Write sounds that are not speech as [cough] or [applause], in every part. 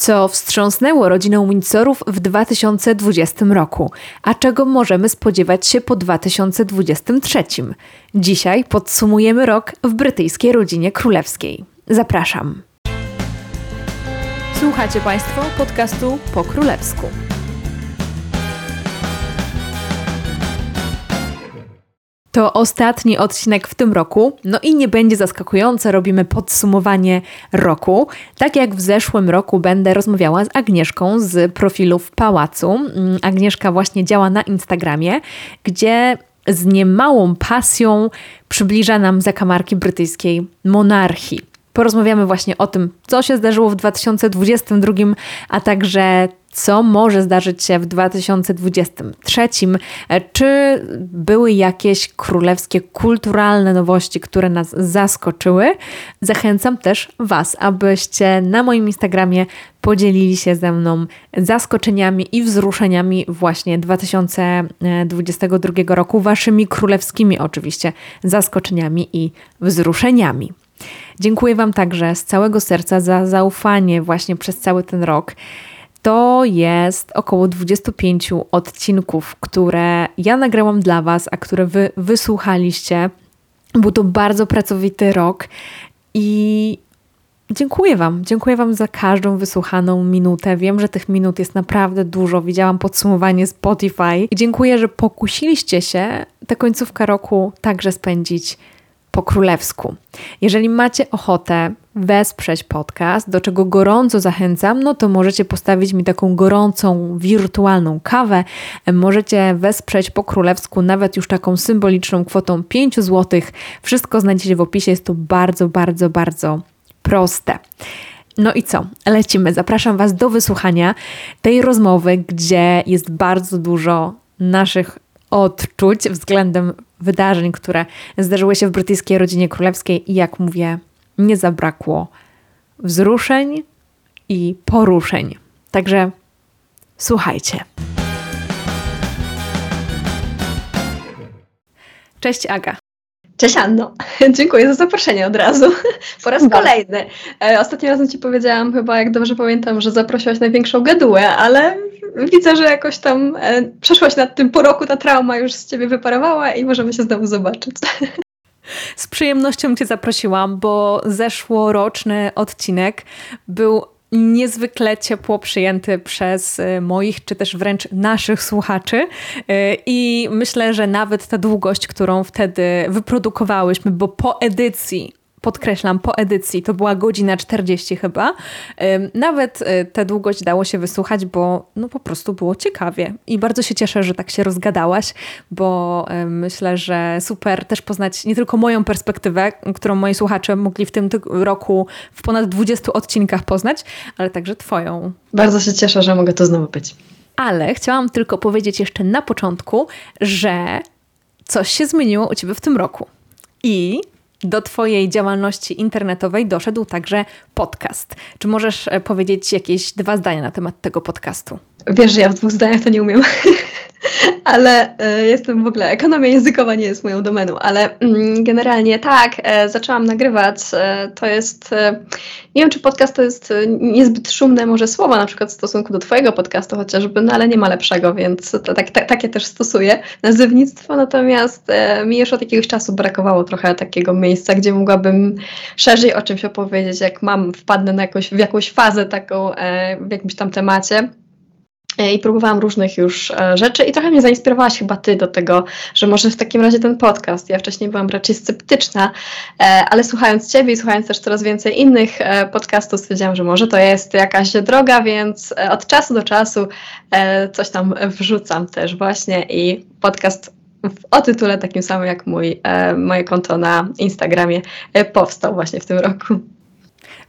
Co wstrząsnęło rodziną Windsorów w 2020 roku, a czego możemy spodziewać się po 2023? Dzisiaj podsumujemy rok w brytyjskiej rodzinie królewskiej. Zapraszam. Słuchacie Państwo podcastu po królewsku. To ostatni odcinek w tym roku, no i nie będzie zaskakujące, robimy podsumowanie roku. Tak jak w zeszłym roku będę rozmawiała z Agnieszką z profilu w Pałacu. Mm, Agnieszka właśnie działa na Instagramie, gdzie z niemałą pasją przybliża nam zakamarki brytyjskiej monarchii. Porozmawiamy właśnie o tym, co się zdarzyło w 2022, a także co może zdarzyć się w 2023? Czy były jakieś królewskie kulturalne nowości, które nas zaskoczyły? Zachęcam też Was, abyście na moim Instagramie podzielili się ze mną zaskoczeniami i wzruszeniami właśnie 2022 roku, Waszymi królewskimi oczywiście zaskoczeniami i wzruszeniami. Dziękuję Wam także z całego serca za zaufanie właśnie przez cały ten rok. To jest około 25 odcinków, które ja nagrałam dla Was, a które Wy wysłuchaliście. Był to bardzo pracowity rok i dziękuję Wam. Dziękuję Wam za każdą wysłuchaną minutę. Wiem, że tych minut jest naprawdę dużo. Widziałam podsumowanie Spotify i dziękuję, że pokusiliście się tę końcówkę roku także spędzić po królewsku. Jeżeli macie ochotę wesprzeć podcast, do czego gorąco zachęcam, no to możecie postawić mi taką gorącą, wirtualną kawę. Możecie wesprzeć po królewsku nawet już taką symboliczną kwotą 5 zł. Wszystko znajdziecie w opisie, jest to bardzo, bardzo, bardzo proste. No i co? Lecimy. Zapraszam Was do wysłuchania tej rozmowy, gdzie jest bardzo dużo naszych odczuć względem wydarzeń, które zdarzyły się w brytyjskiej rodzinie królewskiej i jak mówię, nie zabrakło wzruszeń i poruszeń. Także słuchajcie. Cześć Aga. Cześć Anno, [laughs] dziękuję za zaproszenie od razu, po raz kolejny. E, ostatnim razem Ci powiedziałam chyba, jak dobrze pamiętam, że zaprosiłaś największą gadułę, ale widzę, że jakoś tam e, przeszłaś nad tym po roku, ta trauma już z Ciebie wyparowała i możemy się znowu zobaczyć. [laughs] Z przyjemnością Cię zaprosiłam, bo zeszłoroczny odcinek był niezwykle ciepło przyjęty przez y, moich, czy też wręcz naszych słuchaczy. Y, I myślę, że nawet ta długość, którą wtedy wyprodukowałyśmy, bo po edycji podkreślam, po edycji, to była godzina 40 chyba. Nawet y, tę długość dało się wysłuchać, bo no po prostu było ciekawie. I bardzo się cieszę, że tak się rozgadałaś, bo myślę, że super też poznać nie tylko moją perspektywę, którą moi słuchacze mogli w tym roku w ponad 20 odcinkach poznać, ale także twoją. Bardzo się cieszę, że mogę to znowu być. Ale chciałam tylko powiedzieć jeszcze na początku, że coś się zmieniło u ciebie w tym roku. I do Twojej działalności internetowej doszedł także podcast. Czy możesz e, powiedzieć jakieś dwa zdania na temat tego podcastu? Wiesz, że ja w dwóch zdaniach to nie umiem. [laughs] [laughs] ale e, jestem w ogóle, ekonomia językowa nie jest moją domeną, ale mm, generalnie tak, e, zaczęłam nagrywać. E, to jest, nie wiem czy podcast to jest niezbyt szumne może słowo, na przykład w stosunku do Twojego podcastu chociażby, no ale nie ma lepszego, więc to, tak, tak, takie też stosuję, nazywnictwo, natomiast mi już od jakiegoś czasu brakowało trochę takiego miejsca, gdzie mogłabym szerzej o czymś opowiedzieć, jak mam, wpadnę na jakąś, w jakąś fazę taką, w jakimś tam temacie i próbowałam różnych już e, rzeczy i trochę mnie zainspirowałaś chyba Ty do tego, że może w takim razie ten podcast. Ja wcześniej byłam raczej sceptyczna, e, ale słuchając Ciebie i słuchając też coraz więcej innych e, podcastów stwierdziłam, że może to jest jakaś droga, więc od czasu do czasu coś tam wrzucam też właśnie i podcast o tytule takim samym jak mój, moje konto na Instagramie powstał właśnie w tym roku.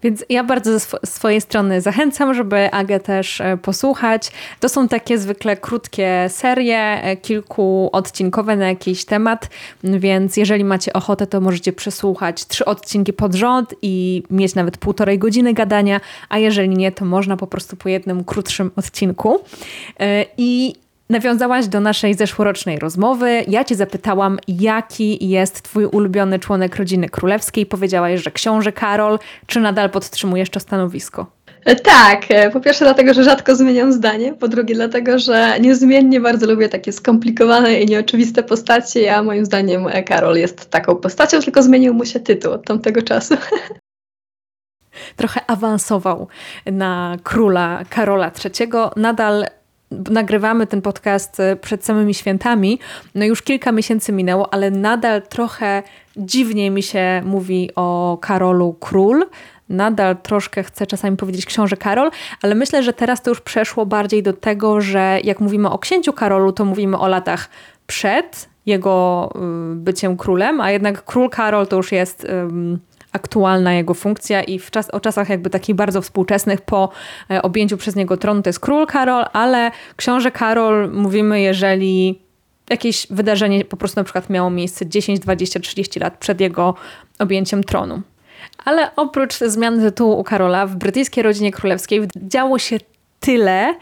Więc ja bardzo z swojej strony zachęcam, żeby Agę też e, posłuchać. To są takie zwykle krótkie serie, e, kilkuodcinkowe na jakiś temat, więc jeżeli macie ochotę, to możecie przesłuchać trzy odcinki pod rząd i mieć nawet półtorej godziny gadania, a jeżeli nie, to można po prostu po jednym krótszym odcinku. E, I Nawiązałaś do naszej zeszłorocznej rozmowy. Ja cię zapytałam, jaki jest twój ulubiony członek rodziny królewskiej. Powiedziałaś, że książę Karol, czy nadal podtrzymujesz to stanowisko? E, tak, e, po pierwsze dlatego, że rzadko zmieniam zdanie, po drugie dlatego, że niezmiennie bardzo lubię takie skomplikowane i nieoczywiste postacie, a moim zdaniem e, Karol jest taką postacią, tylko zmienił mu się tytuł od tamtego czasu. [laughs] Trochę awansował na króla Karola III. Nadal nagrywamy ten podcast przed samymi świętami. No już kilka miesięcy minęło, ale nadal trochę dziwnie mi się mówi o Karolu Król nadal troszkę chcę czasami powiedzieć książę Karol, ale myślę, że teraz to już przeszło bardziej do tego, że jak mówimy o księciu Karolu, to mówimy o latach przed jego y, byciem królem, a jednak król Karol to już jest aktualna jego funkcja i w czas, o czasach jakby takich bardzo współczesnych po e, objęciu przez niego tronu to jest król Karol, ale książę Karol mówimy, jeżeli jakieś wydarzenie po prostu na przykład miało miejsce 10, 20, 30 lat przed jego objęciem tronu. Ale oprócz zmian tytułu u Karola w brytyjskiej rodzinie królewskiej działo się tyle,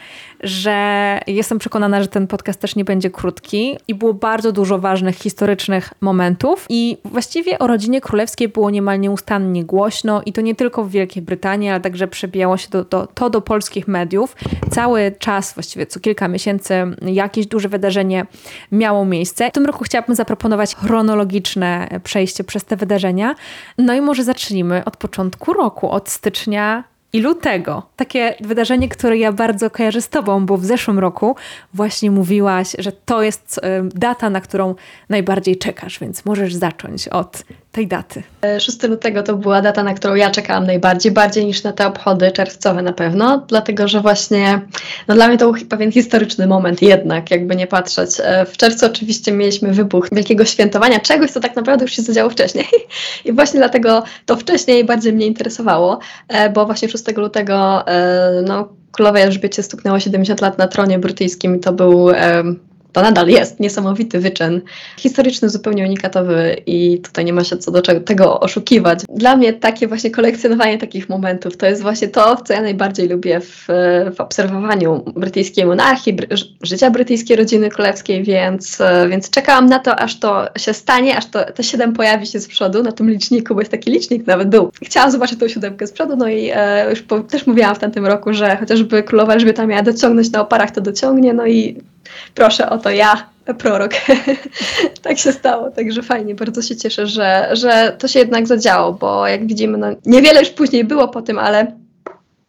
że jestem przekonana, że ten podcast też nie będzie krótki i było bardzo dużo ważnych historycznych momentów i właściwie o rodzinie królewskiej było niemal nieustannie głośno i to nie tylko w Wielkiej Brytanii, ale także przebijało się do, do, to do polskich mediów. Cały czas, właściwie co kilka miesięcy jakieś duże wydarzenie miało miejsce. W tym roku chciałabym zaproponować chronologiczne przejście przez te wydarzenia. No i może zacznijmy od początku roku, od stycznia i lutego. Takie wydarzenie, które ja bardzo kojarzę z Tobą, bo w zeszłym roku właśnie mówiłaś, że to jest data, na którą najbardziej czekasz, więc możesz zacząć od tej daty. 6 lutego to była data, na którą ja czekałam najbardziej, bardziej niż na te obchody czerwcowe na pewno, dlatego że właśnie no dla mnie to był pewien historyczny moment jednak, jakby nie patrzeć. E, w czerwcu oczywiście mieliśmy wybuch wielkiego świętowania, czegoś, co tak naprawdę już się zadziało wcześniej [laughs] i właśnie dlatego to wcześniej bardziej mnie interesowało, e, bo właśnie 6 lutego e, no, królowej Elżbiecie stuknęło 70 lat na tronie brytyjskim i to był to nadal jest niesamowity wyczyn, historyczny, zupełnie unikatowy i tutaj nie ma się co do czego, tego oszukiwać. Dla mnie takie właśnie kolekcjonowanie takich momentów to jest właśnie to, co ja najbardziej lubię w, w obserwowaniu brytyjskiej monarchii, bry, życia brytyjskiej rodziny królewskiej, więc, więc czekałam na to, aż to się stanie, aż to, to siedem pojawi się z przodu na tym liczniku, bo jest taki licznik nawet był. Chciałam zobaczyć tą siódemkę z przodu, no i e, już po, też mówiłam w tamtym roku, że chociażby królowa Elżbieta miała dociągnąć na oparach, to dociągnie, no i proszę, oto ja, prorok. [laughs] tak się stało, także fajnie, bardzo się cieszę, że, że to się jednak zadziało, bo jak widzimy, no, niewiele już później było po tym, ale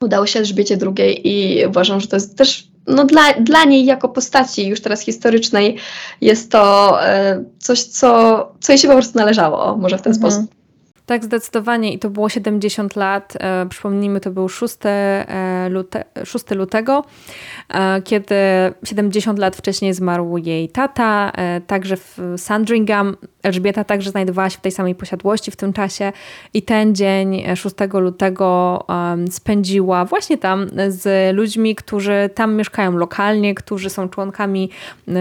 udało się Elżbiecie II i uważam, że to jest też no, dla, dla niej jako postaci już teraz historycznej jest to e, coś, co, co jej się po prostu należało, może w ten mhm. sposób. Tak, zdecydowanie. I to było 70 lat. E, przypomnijmy, to był 6, e, lute, 6 lutego, e, kiedy 70 lat wcześniej zmarł jej tata. Także w Sandringham Elżbieta także znajdowała się w tej samej posiadłości w tym czasie. I ten dzień, 6 e, lutego, spędziła właśnie tam z ludźmi, którzy tam mieszkają lokalnie, którzy są członkami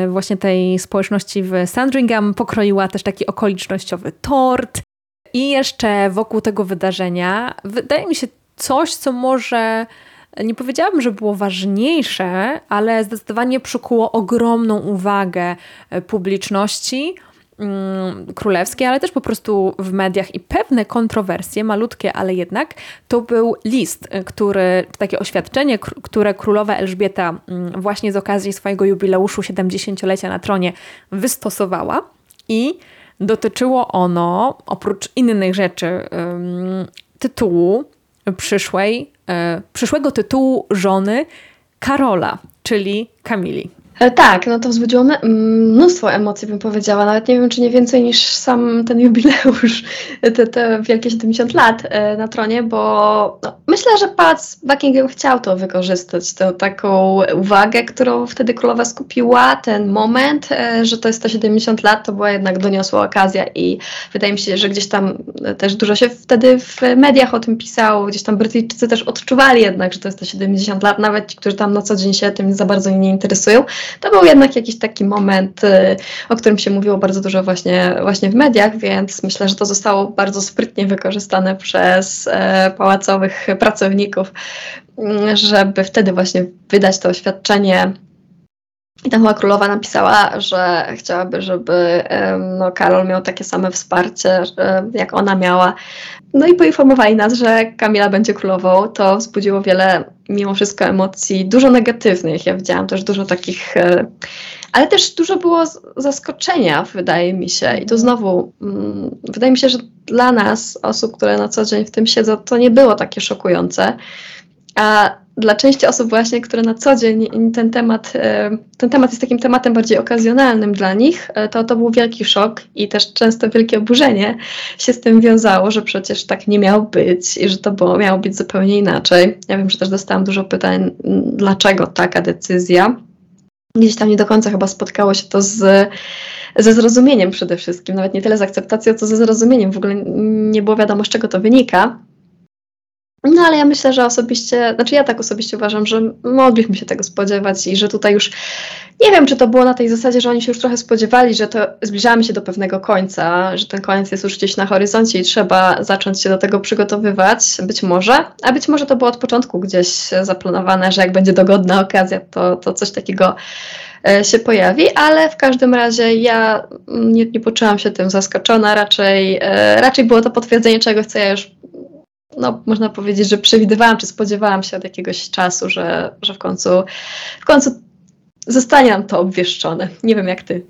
właśnie tej społeczności w Sandringham. Pokroiła też taki okolicznościowy tort. I jeszcze wokół tego wydarzenia wydaje mi się coś, co może nie powiedziałabym, że było ważniejsze, ale zdecydowanie przykuło ogromną uwagę e, publiczności mm, królewskiej, ale też po prostu w mediach i pewne kontrowersje, malutkie, ale jednak, to był list, e, który, takie oświadczenie, które królowa Elżbieta mm, właśnie z okazji swojego jubileuszu 70-lecia na tronie wystosowała i Dotyczyło ono, oprócz innych rzeczy, tytułu przyszłej, e, przyszłego tytułu żony Karola, czyli Kamili. E, tak, no to wzbudziło mnóstwo emocji, bym powiedziała. Nawet nie wiem, czy nie więcej niż sam ten jubileusz, [laughs] te, te wielkie 70 lat e, na tronie, bo no, myślę, że pałac Buckingham chciał to wykorzystać, tę taką uwagę, którą wtedy królowa skupiła, ten moment, e, że to jest 170 lat, to była jednak doniosła okazja i wydaje mi się, że gdzieś tam też dużo się wtedy w mediach o tym pisało, gdzieś tam Brytyjczycy też odczuwali jednak, że to jest 170 lat, nawet ci, którzy tam na co dzień się tym za bardzo nie interesują to był jednak jakiś taki moment, y, o którym się mówiło bardzo dużo właśnie, właśnie w mediach, więc myślę, że to zostało bardzo sprytnie wykorzystane przez e, pałacowych pracowników, mm, żeby wtedy właśnie wydać to oświadczenie I tam chyba królowa napisała, że chciałaby, żeby no, Karol miał takie same wsparcie, jak ona miała. No i poinformowali nas, że Kamila będzie królową. To wzbudziło wiele, mimo wszystko, emocji, dużo negatywnych. Ja widziałam też dużo takich, e, ale też dużo było zaskoczenia, wydaje mi się. I to znowu, mm, wydaje mi się, że dla nas, osób, które na co dzień w tym siedzą, to nie było takie szokujące. A dla części osób właśnie, które na co dzień ten temat, e, ten temat jest takim tematem bardziej okazjonalnym dla nich, e, to to był wielki szok i też często wielkie oburzenie się z tym wiązało, że przecież tak nie miało być i że to było, miało być zupełnie inaczej. Ja wiem, że też dostałam dużo pytań, dlaczego taka decyzja. Gdzieś tam nie do końca chyba spotkało się to z, ze zrozumieniem przede wszystkim, nawet nie tyle z akceptacją, co ze zrozumieniem. W ogóle nie było wiadomo, z czego to wynika. No ale ja myślę, że osobiście, znaczy ja tak osobiście uważam, że mogliśmy się tego spodziewać i że tutaj już nie wiem, czy to było na tej zasadzie, że oni się już trochę spodziewali, że to zbliżamy się do pewnego końca, że ten koniec jest już gdzieś na horyzoncie i trzeba zacząć się do tego przygotowywać, być może, a być może to było od początku gdzieś zaplanowane, że jak będzie dogodna okazja, to, to coś takiego e, się pojawi, ale w każdym razie ja nie, nie poczułam się tym zaskoczona, raczej, e, raczej było to potwierdzenie czegoś, co ja już no, można powiedzieć, że przewidywałam, czy spodziewałam się od jakiegoś czasu, że, że w, końcu, w końcu zostanie nam to obwieszczone. Nie wiem jak ty.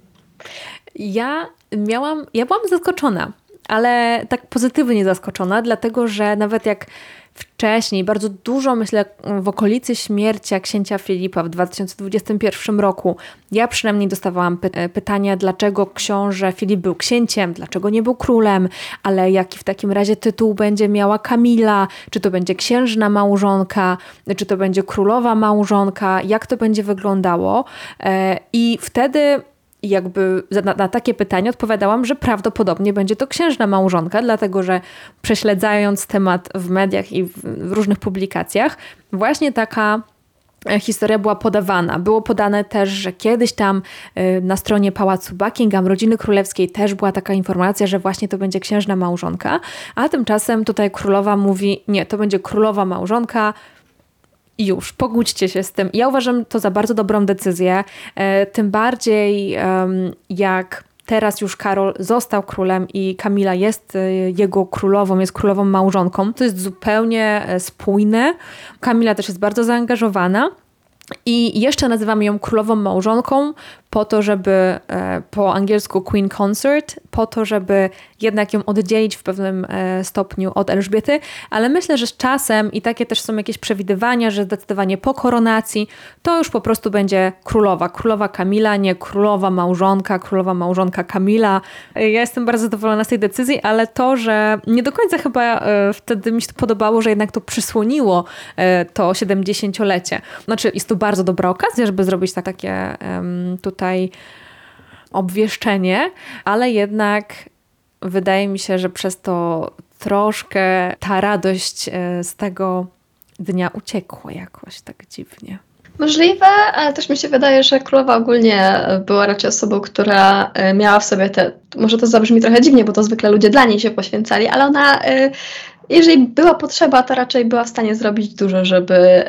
Ja miałam, ja byłam zaskoczona, ale tak pozytywnie zaskoczona, dlatego że nawet jak wcześniej, bardzo dużo myślę w okolicy śmierci księcia Filipa w 2021 roku. Ja przynajmniej dostawałam py e, pytania, dlaczego książę Filip był księciem, dlaczego nie był królem, ale jaki w takim razie tytuł będzie miała Kamila, czy to będzie księżna małżonka, czy to będzie królowa małżonka, jak to będzie wyglądało. E, I wtedy i jakby na, na, takie pytanie odpowiadałam, że prawdopodobnie będzie to księżna małżonka, dlatego że prześledzając temat w mediach i w, w różnych publikacjach, właśnie taka e, historia była podawana. Było podane też, że kiedyś tam e, na stronie Pałacu Buckingham, rodziny królewskiej, też była taka informacja, że właśnie to będzie księżna małżonka, a tymczasem tutaj królowa mówi: Nie, to będzie królowa małżonka, już, pogódźcie się z tym. Ja uważam to za bardzo dobrą decyzję, e, tym bardziej jak teraz już Karol został królem i Kamila jest e, jego królową, jest królową małżonką. To jest zupełnie e, spójne. Kamila też jest bardzo zaangażowana. I jeszcze nazywamy ją królową małżonką, po to, żeby e, po angielsku Queen Consort, po to, żeby jednak ją oddzielić w pewnym e, stopniu od Elżbiety, ale myślę, że z czasem i takie też są jakieś przewidywania, że zdecydowanie po koronacji to już po prostu będzie królowa. Królowa Kamila, nie królowa małżonka, królowa małżonka Kamila. E, ja jestem bardzo zadowolona z tej decyzji, ale to, że nie do końca chyba wtedy mi się podobało, że jednak to przysłoniło to 70-lecie. Znaczy jest to bardzo dobra okazja, żeby zrobić tak, takie tutaj tutaj obwieszczenie, ale jednak wydaje mi się, że przez to troszkę ta radość e, z tego dnia uciekła jakoś tak dziwnie. Możliwe, ale też mi się wydaje, że królowa ogólnie była raczej osobą, która e, miała w sobie te. Może to zabrzmi trochę dziwnie, bo to zwykle ludzie dla niej się poświęcali, ale ona, e, jeżeli była potrzeba, to raczej była w stanie zrobić dużo, żeby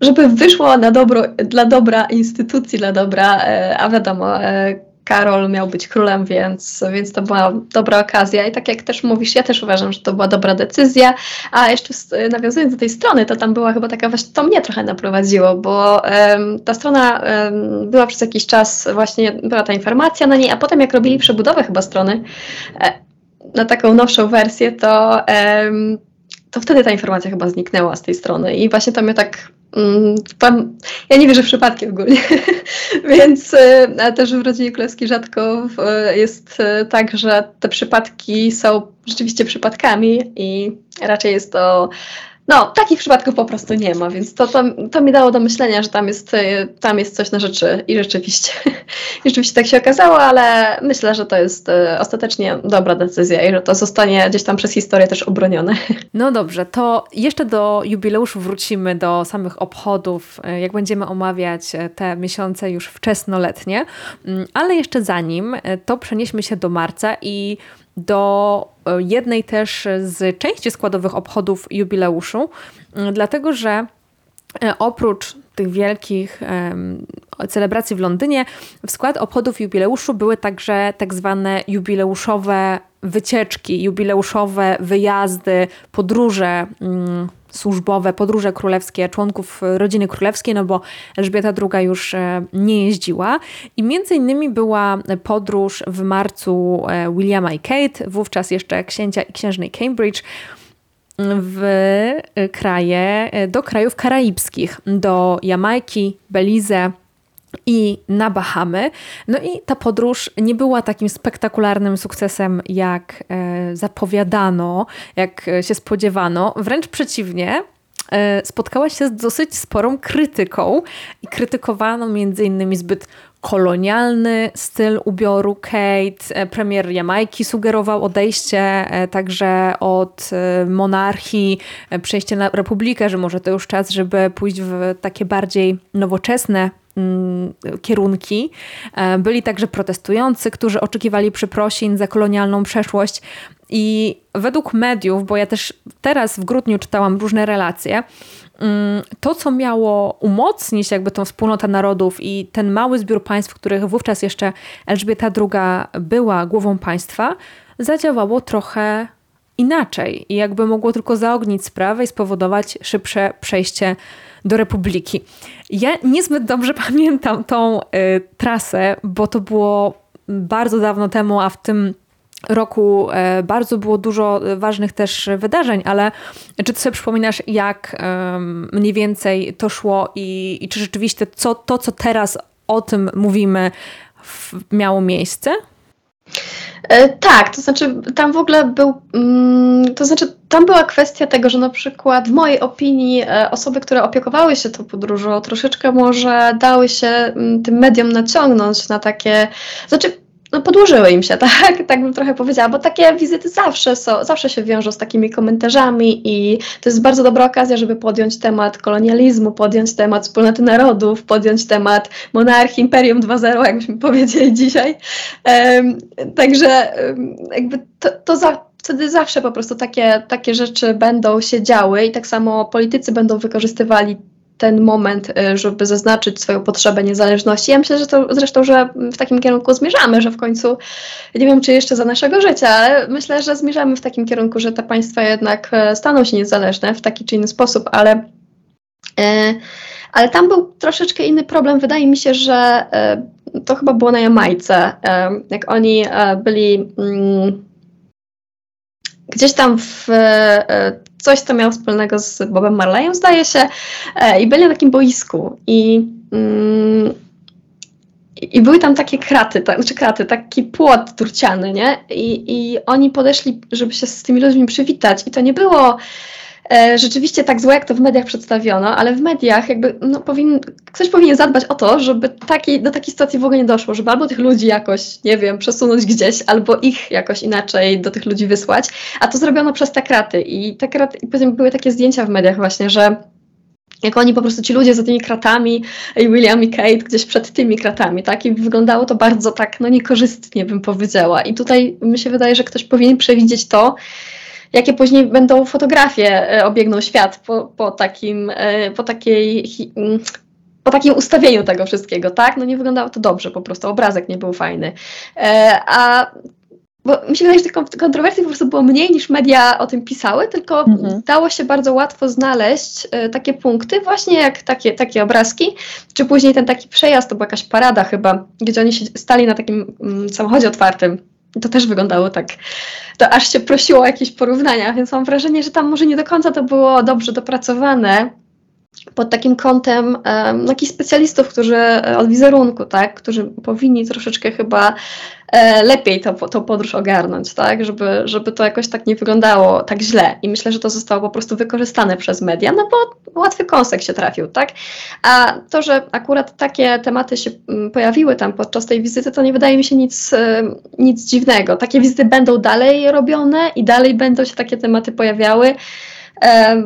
żeby wyszło na dobro, dla dobra instytucji, dla dobra, e, a wiadomo, e, Karol miał być królem, więc, więc to była dobra okazja. I tak jak też mówisz, ja też uważam, że to była dobra decyzja. A jeszcze nawiązując do tej strony, to tam była chyba taka właśnie, to mnie trochę naprowadziło, bo um, ta strona um, była przez jakiś czas, właśnie była ta informacja na niej, a potem jak robili przebudowę chyba strony e, na taką nowszą wersję, to, um, to wtedy ta informacja chyba zniknęła z tej strony. I właśnie to mnie tak tam, ja nie wierzę w przypadki ogólnie, [laughs] więc e, też w rodzinie królewskiej rzadko jest e, tak, że te przypadki są rzeczywiście przypadkami i raczej jest to no, takich przypadków po prostu nie ma, więc to, to, to mi dało do myślenia, że tam jest, e, tam jest coś na rzeczy i rzeczywiście, [laughs] rzeczywiście tak się okazało, ale myślę, że to jest e, ostatecznie dobra decyzja i że to zostanie gdzieś tam przez historię też obronione. [laughs] No dobrze, to jeszcze do jubileuszu wrócimy, do samych obchodów, e, jak będziemy omawiać te miesiące już wczesnoletnie, mm, ale jeszcze zanim, to przenieśmy się do marca i do e, jednej też z części składowych obchodów jubileuszu, dlatego że e, oprócz tych wielkich celebracji w Londynie, w skład obchodów jubileuszu były także tak zwane jubileuszowe wycieczki, jubileuszowe wyjazdy, podróże mm, służbowe, podróże królewskie członków rodziny królewskiej, no bo Elżbieta II już e, nie jeździła. I między innymi była podróż w marcu e, Williama i Kate, wówczas jeszcze księcia i księżnej Cambridge, w kraje, do krajów karaibskich, do Jamajki, Belize, i na Bahamy. No i ta podróż nie była takim spektakularnym sukcesem, jak e, zapowiadano, jak się spodziewano. Wręcz przeciwnie, e, spotkała się z dosyć sporą krytyką i krytykowano między innymi zbyt kolonialny styl ubioru Kate. E, premier Jamajki sugerował odejście także od monarchii, przejście na republikę, że może to już czas, żeby pójść w takie bardziej nowoczesne Mm, kierunki. E, byli także protestujący, którzy oczekiwali przeprosin za kolonialną przeszłość. I według mediów, bo ja też teraz w grudniu czytałam różne relacje, to, co miało umocnić jakby tą wspólnotę narodów i ten mały zbiór państw, których wówczas jeszcze Elżbieta II była głową państwa, zadziałało trochę inaczej i jakby mogło tylko zaognić sprawę i spowodować szybsze przejście do Republiki. Ja niezbyt dobrze [laughs] pamiętam tą y, trasę, bo to było bardzo dawno temu, a w tym roku y, bardzo było dużo ważnych też wydarzeń, ale czy ty sobie przypominasz, jak mniej więcej to szło i, i czy rzeczywiście co, to, co teraz o tym mówimy, miało miejsce? E, tak, to znaczy tam w ogóle był, mm, to znaczy tam była kwestia tego, że na przykład w mojej opinii e, osoby, które opiekowały się tą podróżą, troszeczkę może dały się mm, tym mediom naciągnąć na takie, znaczy no podłożyły im się, [laughs] tak? Tak bym trochę powiedziała, bo takie wizyty zawsze są, zawsze się wiążą z takimi komentarzami i to jest bardzo dobra okazja, żeby podjąć temat kolonializmu, podjąć temat wspólnoty narodów, podjąć temat monarchii, imperium 2.0, jakbyśmy [laughs] powiedzieli dzisiaj. Um, także um, jakby to, to za, wtedy zawsze po prostu takie, takie rzeczy będą się działy i tak samo politycy będą wykorzystywali ten moment, y, żeby zaznaczyć swoją potrzebę niezależności. Ja myślę, że to zresztą, że w takim kierunku zmierzamy, że w końcu, nie wiem czy jeszcze za naszego życia, ale myślę, że zmierzamy w takim kierunku, że te państwa jednak e, staną się niezależne w taki czy inny sposób, ale, e, ale tam był troszeczkę inny problem. Wydaje mi się, że to chyba było na Jamajce, jak oni byli mm, gdzieś tam w coś, co miało wspólnego z Bobem Marleyem, zdaje się, e, i byli na takim boisku i mm, i były tam takie kraty, tak, znaczy kraty, taki płot turciany, nie? I, I oni podeszli, żeby się z tymi ludźmi przywitać. I to nie było rzeczywiście tak złe, jak to w mediach przedstawiono, ale w mediach jakby no, powin, ktoś powinien zadbać o to, żeby taki, do takiej sytuacji w ogóle nie doszło, żeby albo tych ludzi jakoś, nie wiem, przesunąć gdzieś, albo ich jakoś inaczej do tych ludzi wysłać, a to zrobiono przez te kraty i te kraty, i potem były takie zdjęcia w mediach właśnie, że jak oni po prostu ci ludzie za tymi kratami i William i Kate gdzieś przed tymi kratami, tak? I wyglądało to bardzo tak, no niekorzystnie bym powiedziała. I tutaj mi się wydaje, że ktoś powinien przewidzieć to, jakie później będą fotografie e, obiegną świat po, po takim, e, po takiej mm, po takim ustawieniu tego wszystkiego, tak? No nie wyglądało to dobrze, po prostu obrazek nie był fajny. E, a bo mi się wydaje, że tych kontrowersji po prostu było mniej niż media o tym pisały, tylko mhm. dało się bardzo łatwo znaleźć takie punkty, właśnie jak takie, takie obrazki, czy później ten taki przejazd, to była jakaś parada chyba, gdzie oni się stali na takim mm, samochodzie otwartym to też wyglądało tak, to aż się prosiło o jakieś porównania, więc mam wrażenie, że tam może nie do końca to było dobrze dopracowane, pod takim kątem um, jakichś specjalistów, którzy e, od wizerunku, tak, którzy powinni troszeczkę chyba e, lepiej to, to podróż ogarnąć, tak, żeby, żeby to jakoś tak nie wyglądało tak źle. I myślę, że to zostało po prostu wykorzystane przez media, no bo łatwy kąsek się trafił, tak. A to, że akurat takie tematy się pojawiły tam podczas tej wizyty, to nie wydaje mi się nic, e, nic dziwnego. Takie wizyty będą dalej robione i dalej będą się takie tematy pojawiały. E,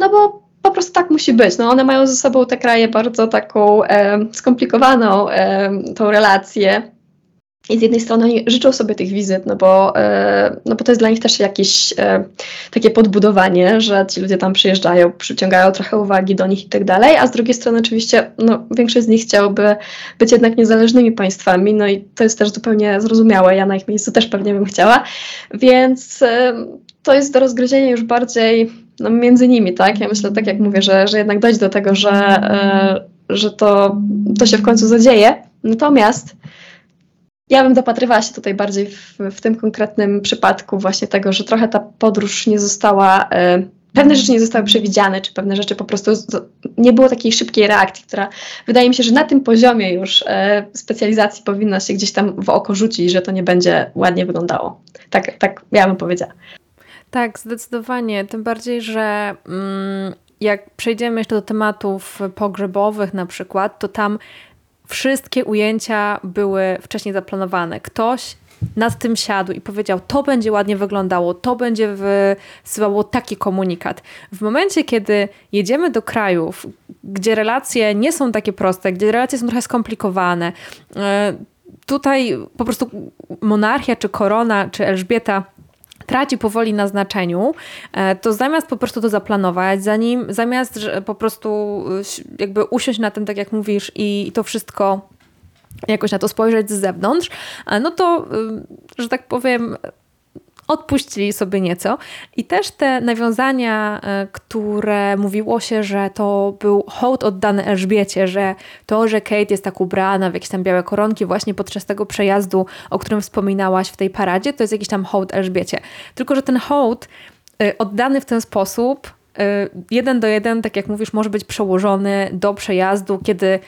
no bo prostu tak musi być. No, one mają ze sobą te kraje bardzo taką e, skomplikowaną e, tą relację. i z jednej strony oni życzą sobie tych wizyt, no bo, e, no bo to jest dla nich też jakieś e, takie podbudowanie, że ci ludzie tam przyjeżdżają, przyciągają trochę uwagi do nich i tak dalej, a z drugiej strony oczywiście no, większość z nich chciałoby być jednak niezależnymi państwami, no i to jest też zupełnie zrozumiałe, ja na ich miejscu też pewnie bym chciała, więc e, to jest do rozgryzienia już bardziej no, między nimi, tak? Ja myślę, tak jak mówię, że, że jednak dojdzie do tego, że, że to, to się w końcu zadzieje, natomiast ja bym dopatrywała się tutaj bardziej w, w tym konkretnym przypadku właśnie tego, że trochę ta podróż nie została, e, pewne rzeczy nie zostały przewidziane, czy pewne rzeczy po prostu nie było takiej szybkiej reakcji, która wydaje mi się, że na tym poziomie już e, specjalizacji powinna się gdzieś tam w oko rzucić, że to nie będzie ładnie wyglądało. Tak, tak ja bym powiedziała. Tak, zdecydowanie. Tym bardziej, że mm, jak przejdziemy jeszcze do tematów pogrzebowych na przykład, to tam wszystkie ujęcia były wcześniej zaplanowane. Ktoś nad tym siadł i powiedział, to będzie ładnie wyglądało, to będzie wysyłało taki komunikat. W momencie, kiedy jedziemy do krajów, gdzie relacje nie są takie proste, gdzie relacje są trochę skomplikowane, e, tutaj po prostu monarchia, czy korona, czy Elżbieta traci powoli na znaczeniu, e, to zamiast po prostu to zaplanować, zanim, zamiast po prostu jakby usiąść na tym, tak jak mówisz, i to wszystko jakoś na to spojrzeć z zewnątrz, e, no to, że tak powiem, odpuścili sobie nieco. I też te nawiązania, e, które mówiło się, że to był hołd oddany Elżbiecie, że to, że Kate jest tak ubrana w jakieś tam białe koronki właśnie podczas tego przejazdu, o którym wspominałaś w tej paradzie, to jest jakiś tam hołd Elżbiecie. Tylko, że ten hołd e, oddany w ten sposób e, jeden do jeden, tak jak mówisz, może być przełożony do przejazdu, kiedy,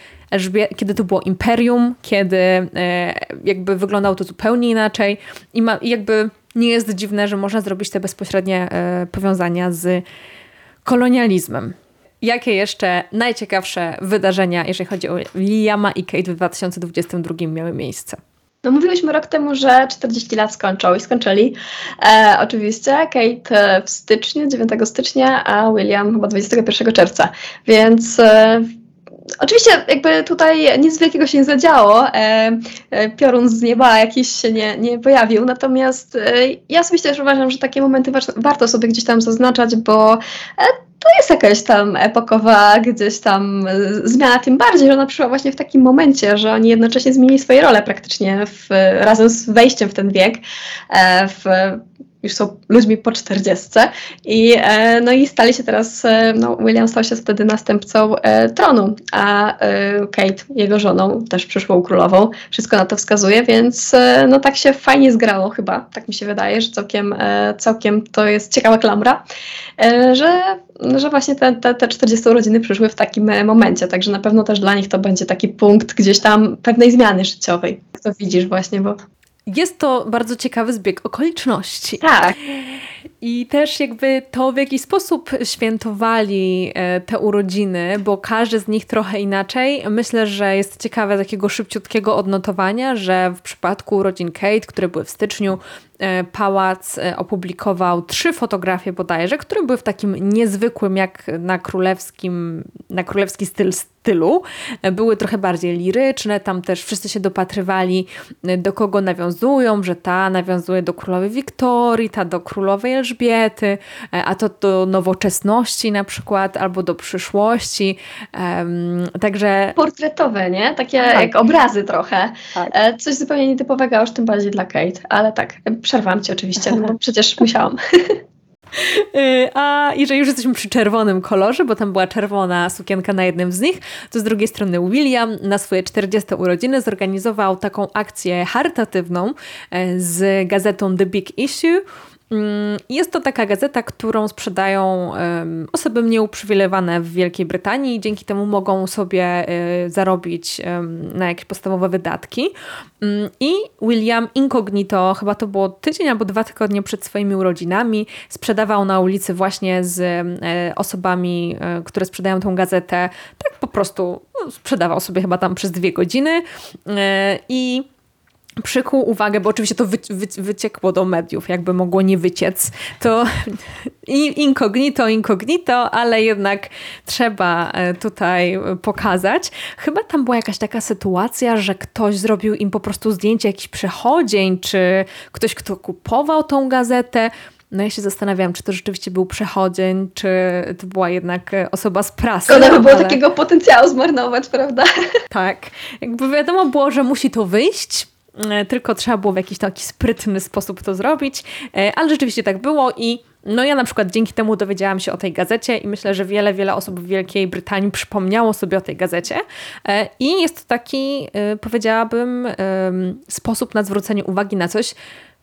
kiedy to było imperium, kiedy jakby wyglądało to zupełnie inaczej i, ma, jakby nie jest dziwne, że można zrobić te bezpośrednie e, powiązania z kolonializmem. Jakie jeszcze najciekawsze wydarzenia, jeżeli chodzi o Liama i Kate w 2022 miały miejsce? No mówiliśmy rok temu, że 40 lat skończą i skończyli. E, oczywiście Kate w styczniu, 9 stycznia, a William chyba 21 czerwca. Więc e, Oczywiście jakby tutaj nic wielkiego się nie zadziało, e, e, piorun z nieba jakiś się nie, nie pojawił, natomiast e, ja osobiście też uważam, że takie momenty wa warto sobie gdzieś tam zaznaczać, bo e, to jest jakaś tam epokowa gdzieś tam e, zmiana, tym bardziej, że ona przyszła właśnie w takim momencie, że oni jednocześnie zmienili swoje role praktycznie w, razem z wejściem w ten wiek, e, w już są ludźmi po czterdziestce. I, e, no i stali się teraz, e, no William stał się wtedy następcą e, tronu, a Kate, jego żoną, też przyszłą królową, wszystko na to wskazuje, więc no tak się fajnie zgrało chyba, tak mi się wydaje, że całkiem, całkiem to jest ciekawa klamra, że, że właśnie te, te, te 40 urodziny przyszły w takim momencie, także na pewno też dla nich to będzie taki punkt gdzieś tam pewnej zmiany życiowej. Jak to widzisz właśnie, bo jest to bardzo ciekawy zbieg okoliczności. Tak. I też jakby to, w jaki sposób świętowali e, te urodziny, bo każdy z nich trochę inaczej. Myślę, że jest ciekawe takiego szybciutkiego odnotowania, że w przypadku urodzin Kate, które były w styczniu, E, pałac e, opublikował trzy fotografie bodajże, które były w takim niezwykłym, jak na królewskim, na królewski styl stylu. Były trochę bardziej liryczne, tam też wszyscy się dopatrywali, do kogo nawiązują, że ta nawiązuje do królowej Wiktorii, ta do królowej Elżbiety, a to do nowoczesności na przykład, albo do przyszłości. także... Portretowe, nie? Takie tak. jak obrazy trochę. Tak. Coś zupełnie nietypowego, już tym bardziej dla Kate, ale tak, Przerwałam ci oczywiście, no bo [laughs] przecież musiałam. Y, a jeżeli już jesteśmy przy czerwonym kolorze, bo tam była czerwona sukienka na jednym z nich, to z drugiej strony William na swoje 40 urodziny zorganizował taką akcję charytatywną e, z gazetą The Big Issue, jest to taka gazeta, którą sprzedają osoby nieuprzywilejowane w Wielkiej Brytanii i dzięki temu mogą sobie y, zarobić na jakieś podstawowe wydatki. Mm, I William incognito, chyba to było tydzień albo dwa tygodnie przed swoimi urodzinami, sprzedawał na ulicy właśnie z e, osobami, e, które sprzedają tą gazetę. Tak po prostu no, sprzedawał sobie chyba tam przez dwie godziny e, i przykuł uwagę, bo oczywiście to wy, wy, wyciekło do mediów, jakby mogło nie wyciec. To incognito, incognito, ale jednak trzeba e, tutaj pokazać. Chyba tam była jakaś taka sytuacja, że ktoś zrobił im po prostu zdjęcie jakichś przechodzień, czy ktoś, kto kupował tą gazetę. No ja się zastanawiam, czy to rzeczywiście był przechodzień, czy to była jednak osoba z prasy. Szkoda by było ale... takiego potencjału zmarnować, prawda? Tak. Jakby wiadomo było, że musi to wyjść, E, tylko trzeba było w jakiś taki sprytny sposób to zrobić, e, ale rzeczywiście tak było i no ja na przykład dzięki temu dowiedziałam się o tej gazecie i myślę, że wiele, wiele osób w Wielkiej Brytanii przypomniało sobie o tej gazecie. E, i jest to taki, powiedziałabym, sposób na zwrócenie uwagi na coś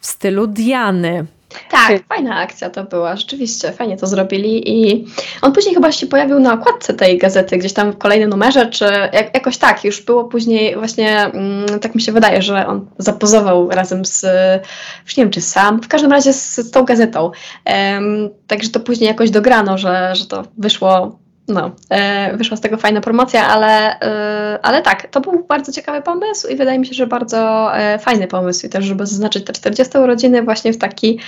w stylu Diany. Tak, fajna akcja to była, rzeczywiście, fajnie to zrobili i on później chyba się pojawił na okładce tej gazety, gdzieś tam w kolejnym numerze, czy jak, jakoś tak, już było później właśnie, mm, tak mi się wydaje, że on zapozował razem z, już nie wiem czy sam, w każdym razie z, z tą gazetą, um, także to później jakoś dograno, że, że to wyszło no, e, wyszła z tego fajna promocja, ale, e, ale tak, to był bardzo ciekawy pomysł i wydaje mi się, że bardzo e, fajny pomysł i też, żeby zaznaczyć te 40 urodziny właśnie w taki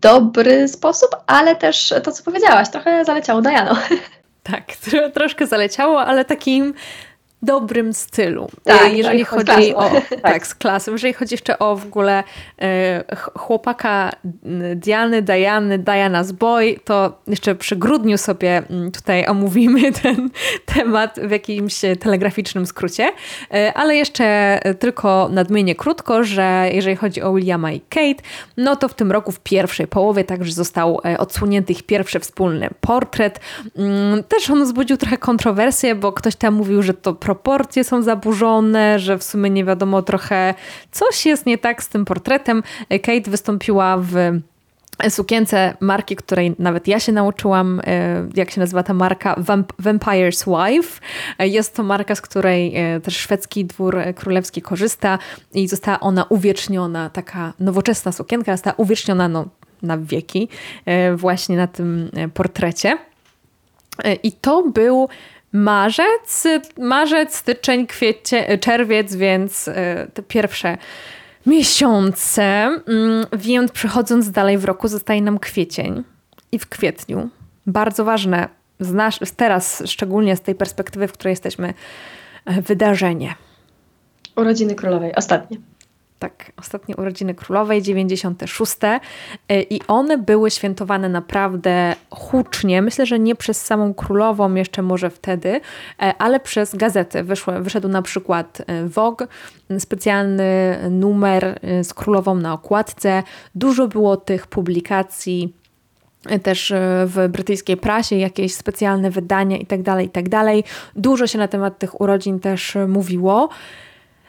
dobry sposób, ale też to, co powiedziałaś, trochę zaleciało Dajano. [laughs] Tak, troszkę zaleciało, ale takim dobrym stylu. Tak, jeżeli tak, chodzi o [laughs] tak. tak, z klasą. Jeżeli chodzi jeszcze o w ogóle e, chłopaka Diany, Diany, Diana's Boy, to jeszcze przy grudniu sobie tutaj omówimy [laughs] ten temat w jakimś telegraficznym skrócie. E, ale jeszcze tylko nadmienię krótko, że jeżeli chodzi o Williama i Kate, no to w tym roku w pierwszej połowie także został e, odsłonięty ich pierwszy wspólny portret. Też on wzbudził trochę kontrowersję, bo ktoś tam mówił, że to proporcje są zaburzone, że w sumie nie wiadomo trochę, coś jest nie tak z tym portretem. Kate wystąpiła w sukience marki, której nawet ja się nauczyłam, e, jak się nazywa ta marka, Vamp Vampire's Wife. E, jest to marka, z której e, też szwedzki dwór królewski korzysta i została ona uwieczniona, taka nowoczesna sukienka, została uwieczniona no, na wieki właśnie na tym portrecie. I to był marzec, marzec, styczeń, kwiecie, czerwiec, więc e, te pierwsze miesiące. Mm, więc przechodząc dalej w roku zostaje nam kwiecień i w kwietniu. Bardzo ważne, znasz, teraz szczególnie z tej perspektywy, w której jesteśmy, e, wydarzenie. Urodziny królowej, ostatnie tak, ostatnie urodziny królowej, 96. Y, I one były świętowane naprawdę hucznie. Myślę, że nie przez samą królową, jeszcze może wtedy, y, ale przez gazety. Wyszły, wyszedł na przykład y, Vogue, specjalny numer z królową na okładce. Dużo było tych publikacji też w brytyjskiej prasie, jakieś specjalne wydania itd., tak itd. Tak Dużo się na temat tych urodzin też mówiło.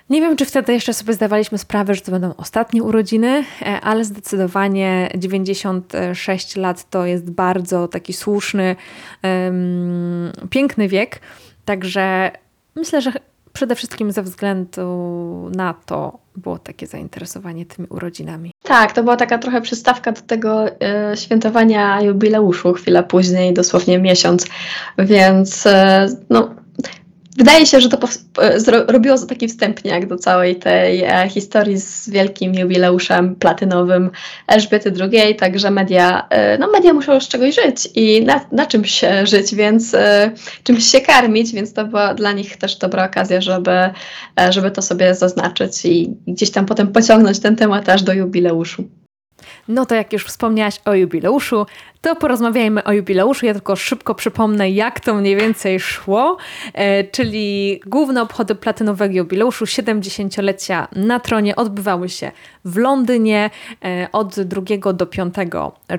Nie wiem, czy wtedy jeszcze sobie zdawaliśmy sprawę, że to będą ostatnie urodziny, e, ale zdecydowanie 96 lat to jest bardzo taki słuszny, um, piękny wiek. Także myślę, że przede wszystkim ze względu na to było takie zainteresowanie tymi urodzinami. Tak, to była taka trochę przystawka do tego e, świętowania jubileuszu chwilę później, dosłownie miesiąc, więc e, no, Wydaje się, że to e, robiło taki wstępniak do całej tej e, historii z wielkim jubileuszem platynowym Elżbiety II, także media, e, no media muszą z czegoś żyć i na, na czymś żyć, więc czymś się karmić, więc to była dla nich też dobra okazja, żeby, żeby to sobie zaznaczyć i gdzieś tam potem pociągnąć ten temat aż do jubileuszu. No to jak już wspomniałaś o jubileuszu, to porozmawiajmy o jubileuszu. Ja tylko szybko przypomnę, jak to mniej więcej szło, e, czyli główne obchody platynowego jubileuszu 70-lecia na tronie odbywały się w Londynie e, od 2 do 5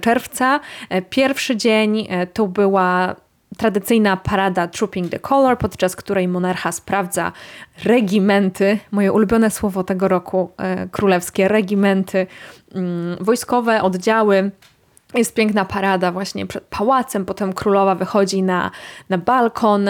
czerwca. E, pierwszy dzień to była tradycyjna parada Trooping the Color, podczas której monarcha sprawdza regimenty, moje ulubione słowo tego roku, e, królewskie regimenty, wojskowe oddziały jest piękna parada właśnie przed pałacem, potem królowa wychodzi na, na balkon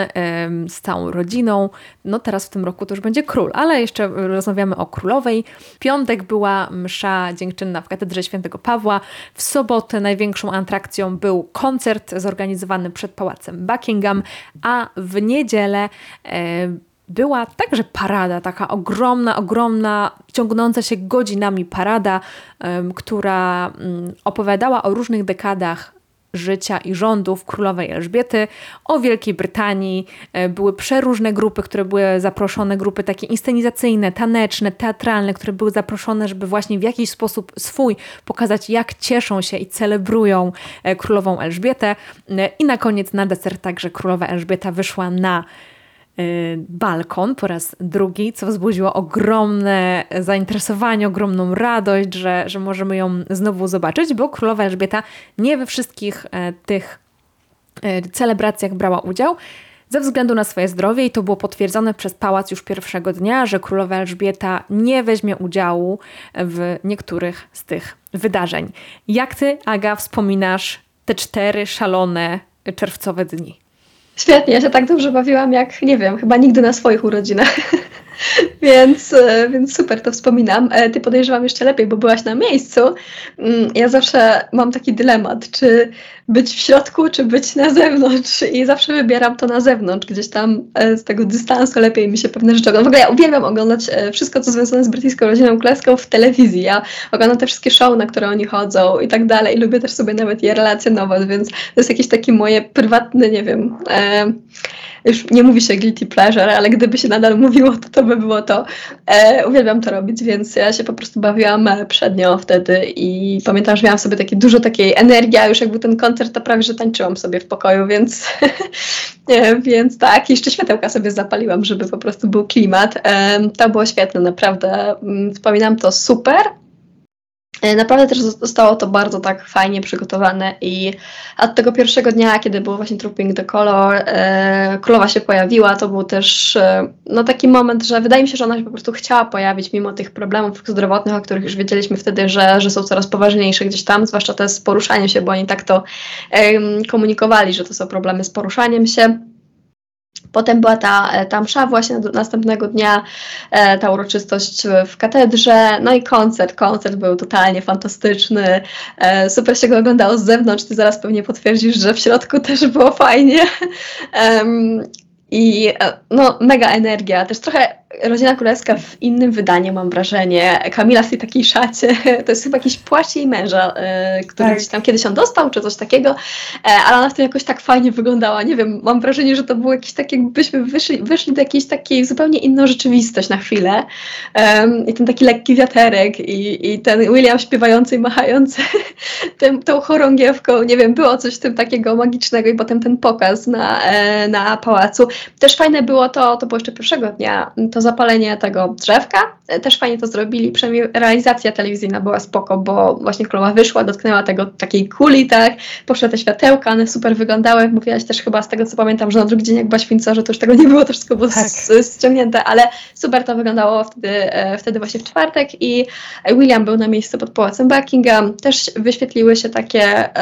z całą rodziną. No teraz w tym roku to już będzie król, ale jeszcze rozmawiamy o królowej. Piątek była msza dziękczynna w katedrze świętego Pawła. W sobotę największą atrakcją był koncert zorganizowany przed pałacem Buckingham, a w niedzielę była także parada, taka ogromna, ogromna, ciągnąca się godzinami parada, która mm, opowiadała o różnych dekadach życia i rządów królowej Elżbiety. O Wielkiej Brytanii e, były przeróżne grupy, które były zaproszone, grupy takie inscenizacyjne, taneczne, teatralne, które były zaproszone, żeby właśnie w jakiś sposób swój pokazać, jak cieszą się i celebrują e, królową Elżbietę. E, I na koniec na deser także królowa Elżbieta wyszła na balkon po raz drugi, co wzbudziło ogromne zainteresowanie, ogromną radość, że, że możemy ją znowu zobaczyć, bo królowa Elżbieta nie we wszystkich e, tych e, celebracjach brała udział ze względu na swoje zdrowie i to było potwierdzone przez pałac już pierwszego dnia, że królowa Elżbieta nie weźmie udziału w niektórych z tych wydarzeń. Jak ty, Aga, wspominasz te cztery szalone czerwcowe dni? Świetnie, ja się tak dobrze bawiłam jak, nie wiem, chyba nigdy na swoich urodzinach. [laughs] więc, e, więc super to wspominam. E, ty podejrzewam jeszcze lepiej, bo byłaś na miejscu. Mm, ja zawsze mam taki dylemat, czy być w środku, czy być na zewnątrz. I zawsze wybieram to na zewnątrz, gdzieś tam e, z tego dystansu lepiej mi się pewne rzeczy ogląda. W ogóle ja uwielbiam oglądać wszystko, co związane z brytyjską rodziną królewską w telewizji. Ja oglądam te wszystkie show, na które oni chodzą i tak dalej. Lubię też sobie nawet je relacjonować, więc to jest jakieś takie moje prywatne, nie wiem, e, już nie mówi się guilty pleasure, ale gdyby się nadal mówiło, to to by było to. E, uwielbiam to robić, więc ja się po prostu bawiłam e, przednio wtedy i pamiętam, że miałam sobie takie dużo takiej energii, a już jak był ten koncert, to prawie, że tańczyłam sobie w pokoju, więc, [laughs] e, więc tak, jeszcze światełka sobie zapaliłam, żeby po prostu był klimat. E, to było świetne, naprawdę. Mm, wspominam to super. E, naprawdę też zostało to bardzo tak fajnie przygotowane i od tego pierwszego dnia, kiedy było właśnie Trooping the Color, e, królowa się pojawiła, to był też e, no, taki moment, że wydaje mi się, że ona się po prostu chciała pojawić mimo tych problemów zdrowotnych, o których już wiedzieliśmy wtedy, że, że są coraz poważniejsze gdzieś tam, zwłaszcza te z poruszaniem się, bo oni tak to komunikowali, że to są problemy z poruszaniem się. Potem była ta, e, ta msza właśnie następnego dnia, e, ta uroczystość w katedrze, no i koncert. Koncert był totalnie fantastyczny, e, super się go oglądało z zewnątrz, ty zaraz pewnie potwierdzisz, że w środku też było fajnie. [laughs] I no, mega energia, też trochę Rodzina Królewska w innym wydaniu, mam wrażenie. Kamila w tej takiej szacie, [laughs] to jest chyba jakiś płaszcz jej męża, yy, który tak. gdzieś tam kiedyś on dostał, czy coś takiego, e, ale ona w tym jakoś tak fajnie wyglądała. Nie wiem, mam wrażenie, że to było jakieś takie, jakbyśmy wyszli, wyszli do jakiejś takiej zupełnie inną rzeczywistość na chwilę. I ten taki lekki wiaterek i, i ten William śpiewający i machający [laughs] tym, tą chorągiewką, nie wiem, było coś w tym takiego magicznego i potem ten pokaz na, e, na pałacu. Też fajne było to, to było jeszcze pierwszego dnia, to zapalenie tego drzewka. E, też fajnie to zrobili, przynajmniej realizacja telewizyjna była spoko, bo właśnie królowa wyszła, dotknęła tego takiej kuli, tak, poszły te światełka, one super wyglądały, mówiłaś też chyba z tego co pamiętam, że na drugi dzień jak była święco, że to już tego nie było, to wszystko było tak. ściągnięte, ale super to wyglądało wtedy, e, wtedy właśnie w czwartek i William był na miejscu pod Pałacem Buckingham, też wyświetliły się takie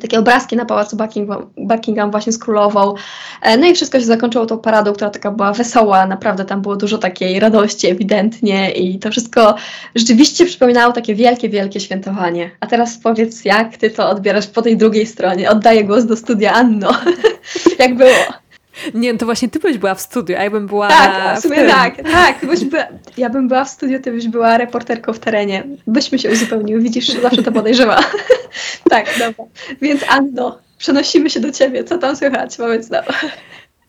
takie obrazki na pałacu Buckingham, Buckingham właśnie z królową. E, no i wszystko się zakończyło tą paradą, która taka była wesoła, naprawdę tam było dużo takiej radości ewidentnie i to wszystko rzeczywiście przypominało takie wielkie, wielkie świętowanie. A teraz powiedz, jak ty to odbierasz po tej drugiej stronie? Oddaję głos do studia Anno. [laughs] jak było? Nie, no to właśnie ty byś była w studiu, a ja bym była. Tak, w sumie tak, tak. Byś była, ja bym była w studiu, ty byś była reporterką w terenie. Byśmy się uzupełniły, widzisz, zawsze to podejrzewa. [laughs] tak, dobra. Więc Anno, przenosimy się do ciebie. Co tam słychać? Powiedz nam.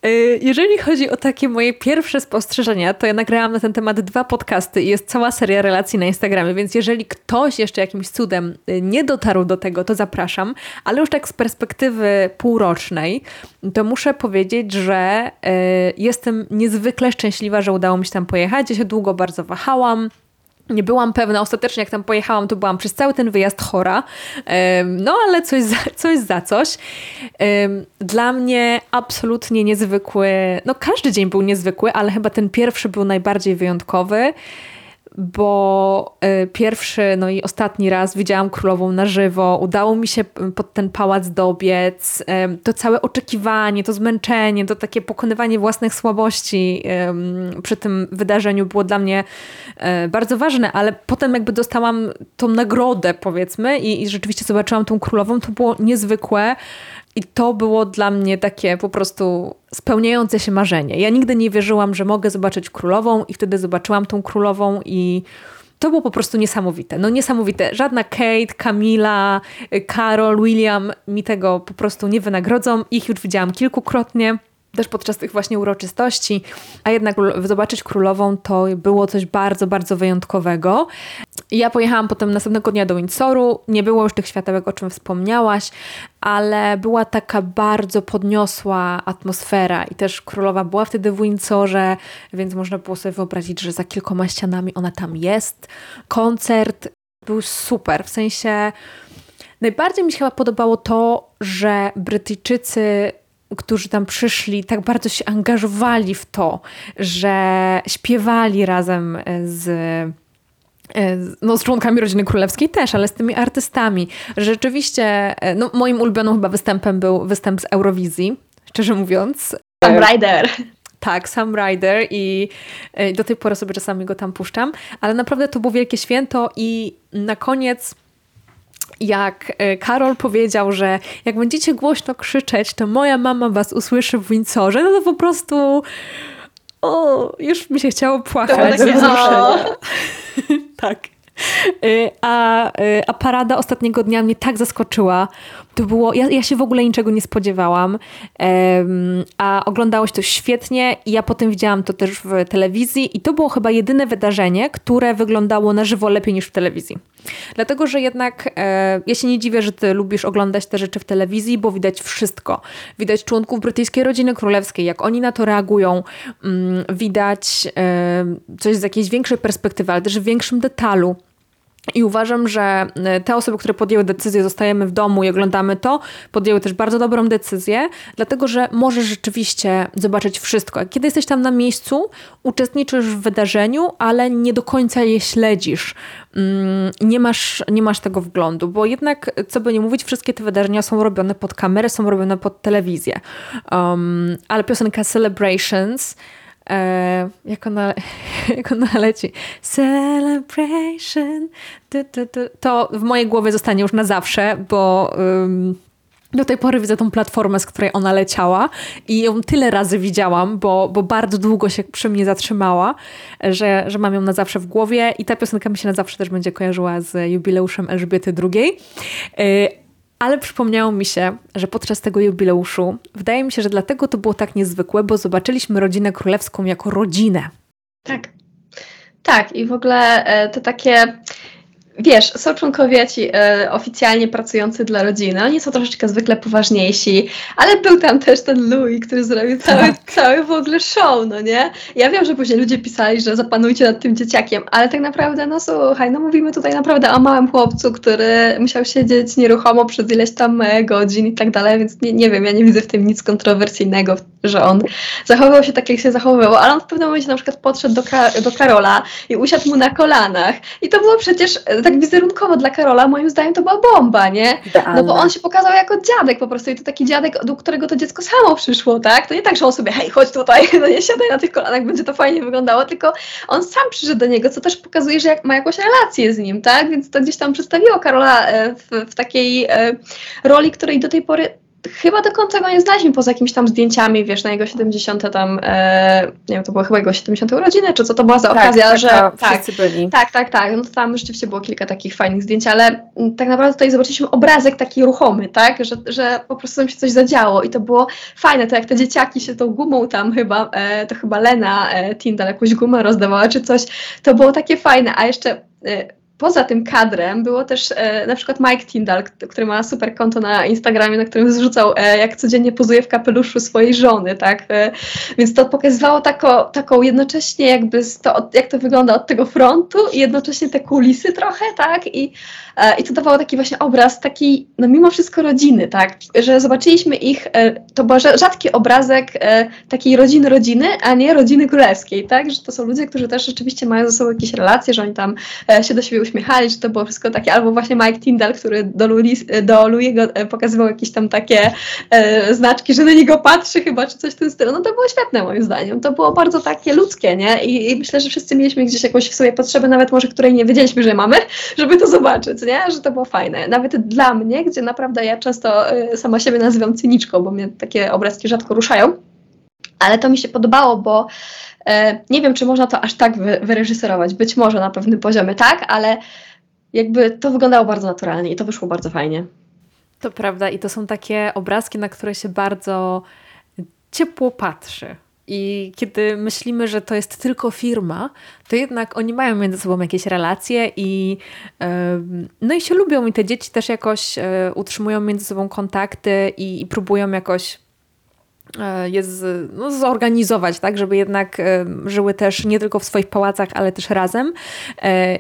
Y, jeżeli chodzi o takie moje pierwsze spostrzeżenia, to ja nagrałam na ten temat dwa podcasty i jest cała seria relacji na Instagramie, więc jeżeli ktoś jeszcze jakimś cudem y, nie dotarł do tego, to zapraszam, ale już tak z perspektywy półrocznej, to muszę powiedzieć, że y, jestem niezwykle szczęśliwa, że udało mi się tam pojechać. Ja się długo bardzo wahałam. Nie byłam pewna, ostatecznie jak tam pojechałam, to byłam przez cały ten wyjazd chora. No ale coś za [laughs] coś. Za coś. Dla mnie absolutnie niezwykły, no każdy dzień był niezwykły, ale chyba ten pierwszy był najbardziej wyjątkowy bo y, pierwszy, no i ostatni raz widziałam królową na żywo. Udało mi się pod ten pałac dobiec. To całe oczekiwanie, to zmęczenie, to takie pokonywanie własnych słabości przy tym wydarzeniu było dla mnie e, bardzo ważne, ale potem jakby dostałam tą nagrodę, powiedzmy, i, i rzeczywiście zobaczyłam tą królową, to było niezwykłe. I to było dla mnie takie po prostu spełniające się marzenie. Ja nigdy nie wierzyłam, że mogę zobaczyć królową, i wtedy zobaczyłam tą królową, i to było po prostu niesamowite. No niesamowite. Żadna Kate, Camila, Carol, William mi tego po prostu nie wynagrodzą. Ich już widziałam kilkukrotnie też podczas tych właśnie uroczystości, a jednak zobaczyć królową to było coś bardzo, bardzo wyjątkowego. Ja pojechałam potem następnego dnia do Windsoru, nie było już tych światełek, o czym wspomniałaś, ale była taka bardzo podniosła atmosfera i też królowa była wtedy w Windsorze, więc można było sobie wyobrazić, że za kilkoma ścianami ona tam jest. Koncert był super, w sensie najbardziej mi się chyba podobało to, że Brytyjczycy którzy tam przyszli, tak bardzo się angażowali w to, że śpiewali razem z no, z członkami rodziny królewskiej też, ale z tymi artystami. Rzeczywiście, no, moim ulubionym chyba występem był występ z Eurowizji, szczerze mówiąc. Sam Rider. Tak, Sam Rider i do tej pory sobie czasami go tam puszczam, ale naprawdę to było wielkie święto i na koniec jak e, Karol powiedział, że jak będziecie głośno krzyczeć, to moja mama was usłyszy w Windsorze, no to po prostu o, już mi się chciało płakać. To takie, [laughs] tak. E, a, e, a parada ostatniego dnia mnie tak zaskoczyła. To było, ja, ja się w ogóle niczego nie spodziewałam, um, a oglądało się to świetnie i ja potem widziałam to też w telewizji i to było chyba jedyne wydarzenie, które wyglądało na żywo lepiej niż w telewizji. Dlatego, że jednak e, ja się nie dziwię, że ty lubisz oglądać te rzeczy w telewizji, bo widać wszystko. Widać członków brytyjskiej rodziny królewskiej, jak oni na to reagują. Mm, widać e, coś z jakiejś większej perspektywy, ale też w większym detalu. I uważam, że e, te osoby, które podjęły decyzję, zostajemy w domu i oglądamy to, podjęły też bardzo dobrą decyzję, dlatego że możesz rzeczywiście zobaczyć wszystko. Kiedy jesteś tam na miejscu, uczestniczysz w wydarzeniu, ale nie do końca je śledzisz. Mm, nie masz, nie masz tego wglądu, bo jednak, co by nie mówić, wszystkie te wydarzenia są robione pod kamerę, są robione pod telewizję. Um, ale piosenka Celebrations E, jak, ona, [laughs] jak ona leci. Celebration. to w mojej głowie zostanie już na zawsze, bo um, do tej pory widzę tą platformę, z której ona leciała i ją tyle razy widziałam, bo, bo bardzo długo się przy mnie zatrzymała, że, że mam ją na zawsze w głowie i ta piosenka mi się na zawsze też będzie kojarzyła z jubileuszem Elżbiety II. Ale przypomniało mi się, że podczas tego jubileuszu, wydaje mi się, że dlatego to było tak niezwykłe, bo zobaczyliśmy rodzinę królewską jako rodzinę. Tak. Tak, i w ogóle e, to takie wiesz, są członkowie ci e, oficjalnie pracujący dla rodziny, oni są troszeczkę zwykle poważniejsi, ale był tam też ten Louis, który zrobił cały, tak. cały w ogóle show, no nie? Ja wiem, że później ludzie pisali, że zapanujcie nad tym dzieciakiem, ale tak naprawdę, no słuchaj, no mówimy tutaj naprawdę o małym chłopcu, który musiał siedzieć nieruchomo przez ileś tam e, godzin i tak dalej, więc nie, nie wiem, ja nie widzę w tym nic kontrowersyjnego, że on zachowywał się tak, jak się zachowywał, ale on w pewnym momencie na przykład podszedł do, Ka do Karola i usiadł mu na kolanach i to było przecież tak wizerunkowo dla Karola, moim zdaniem to była bomba, nie? No bo on się pokazał jako dziadek po prostu i to taki dziadek, do którego to dziecko samo przyszło, tak? To nie tak, że on sobie, hej, chodź tutaj, [laughs] no nie siadaj na tych kolanach, będzie to fajnie wyglądało, tylko on sam przyszedł do niego, co też pokazuje, że ma jakąś relację z nim, tak? Więc to gdzieś tam przedstawiło Karola e, w, w takiej e, roli, której do tej pory chyba do końca go nie znaliśmy poza jakimiś tam zdjęciami, wiesz, na jego 70 tam, e, nie wiem, to były chyba jego 70 urodziny, czy co to była za tak, okazja, tak, że tak, byli. tak, tak, tak, no tam rzeczywiście było kilka takich fajnych zdjęć, ale tak naprawdę tutaj zobaczyliśmy obrazek taki ruchomy, tak, że, że po prostu tam się coś zadziało i to było fajne, to jak te dzieciaki się tą gumą tam chyba, e, to chyba Lena e, Tindal jakąś gumę rozdawała czy coś, to było takie fajne, a jeszcze e, poza tym kadrem było też e, na przykład Mike Tyndall, który ma super konto na Instagramie, na którym zrzucał, e, jak codziennie pozuje w kapeluszu swojej żony, tak? E, więc to pokazywało tako, taką jednocześnie jakby to, jak to wygląda od tego frontu i jednocześnie te kulisy trochę, tak? I, e, i to dawało taki właśnie obraz taki, no mimo wszystko rodziny, tak? Że zobaczyliśmy ich, e, to był rzadki obrazek e, takiej rodziny rodziny, a nie rodziny królewskiej, tak? Że to są ludzie, którzy też rzeczywiście mają ze sobą jakieś relacje, że oni tam się do siebie uśmiechali, czy to było wszystko takie, albo właśnie Mike Tyndall, który do, Louis, do e, pokazywał jakieś tam takie e, znaczki, że na niego patrzy chyba, czy coś w tym stylu. No to było świetne moim zdaniem. To było bardzo takie ludzkie, nie? I, i myślę, że wszyscy mieliśmy gdzieś jakąś w sobie potrzebę, nawet może której nie wiedzieliśmy, że mamy, żeby to zobaczyć, nie? Że to było fajne. Nawet dla mnie, gdzie naprawdę ja często e, sama siebie nazywam cyniczką, bo mnie takie obrazki rzadko ruszają. Ale to mi się podobało, bo nie wiem, czy można to aż tak wy, wyreżyserować. Być może na pewnym poziomie tak, ale jakby to wyglądało bardzo naturalnie i to wyszło bardzo fajnie. To prawda, i to są takie obrazki, na które się bardzo ciepło patrzy. I kiedy myślimy, że to jest tylko firma, to jednak oni mają między sobą jakieś relacje i no i się lubią i te dzieci też jakoś e, utrzymują między sobą kontakty i, i próbują jakoś e, je z, no, zorganizować, tak, żeby jednak e, żyły też nie tylko w swoich pałacach, ale też razem.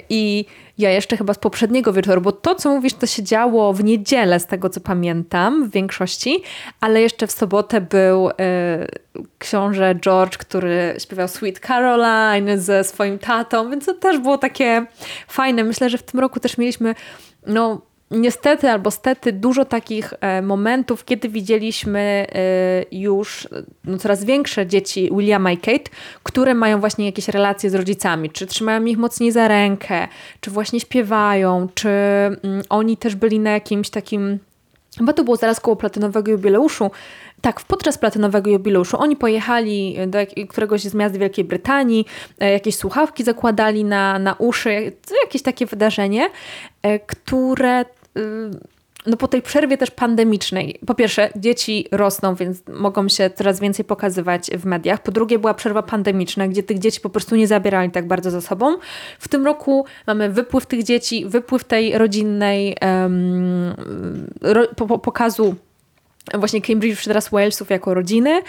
I ja jeszcze chyba z poprzedniego wieczoru, bo to, co mówisz, to się działo w niedzielę, z tego co pamiętam, w większości, ale jeszcze w sobotę był y, książę George, który śpiewał Sweet Caroline ze swoim tatą, więc to też było takie fajne. Myślę, że w tym roku też mieliśmy no, niestety albo stety dużo takich e, momentów, kiedy widzieliśmy e, już no, coraz większe dzieci Williama i Kate, które mają właśnie jakieś relacje z rodzicami, czy trzymają ich mocniej za rękę, czy właśnie śpiewają, czy mm, oni też byli na jakimś takim Chyba to było zaraz koło platynowego jubileuszu. Tak, podczas platynowego jubileuszu oni pojechali do któregoś z miast Wielkiej Brytanii, e, jakieś słuchawki zakładali na, na uszy, jakieś takie wydarzenie, które no po tej przerwie też pandemicznej, po pierwsze, dzieci rosną, więc mogą się coraz więcej pokazywać w mediach. Po drugie, była przerwa pandemiczna, gdzie tych dzieci po prostu nie zabierali tak bardzo za sobą. W tym roku mamy wypływ tych dzieci, wypływ tej rodzinnej um, ro, po, pokazu właśnie Cambridge czy teraz Walesów jako rodziny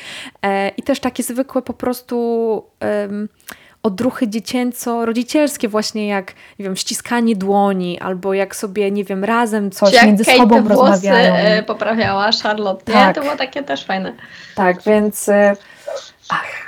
e, i też takie zwykłe po prostu. Um, odruchy dziecięco-rodzicielskie, właśnie jak, nie wiem, ściskanie dłoni, albo jak sobie, nie wiem, razem coś Czy między Kate sobą te rozmawiają. Włosy poprawiała Charlotte, tak. nie? To było takie też fajne. Tak, więc e, ach,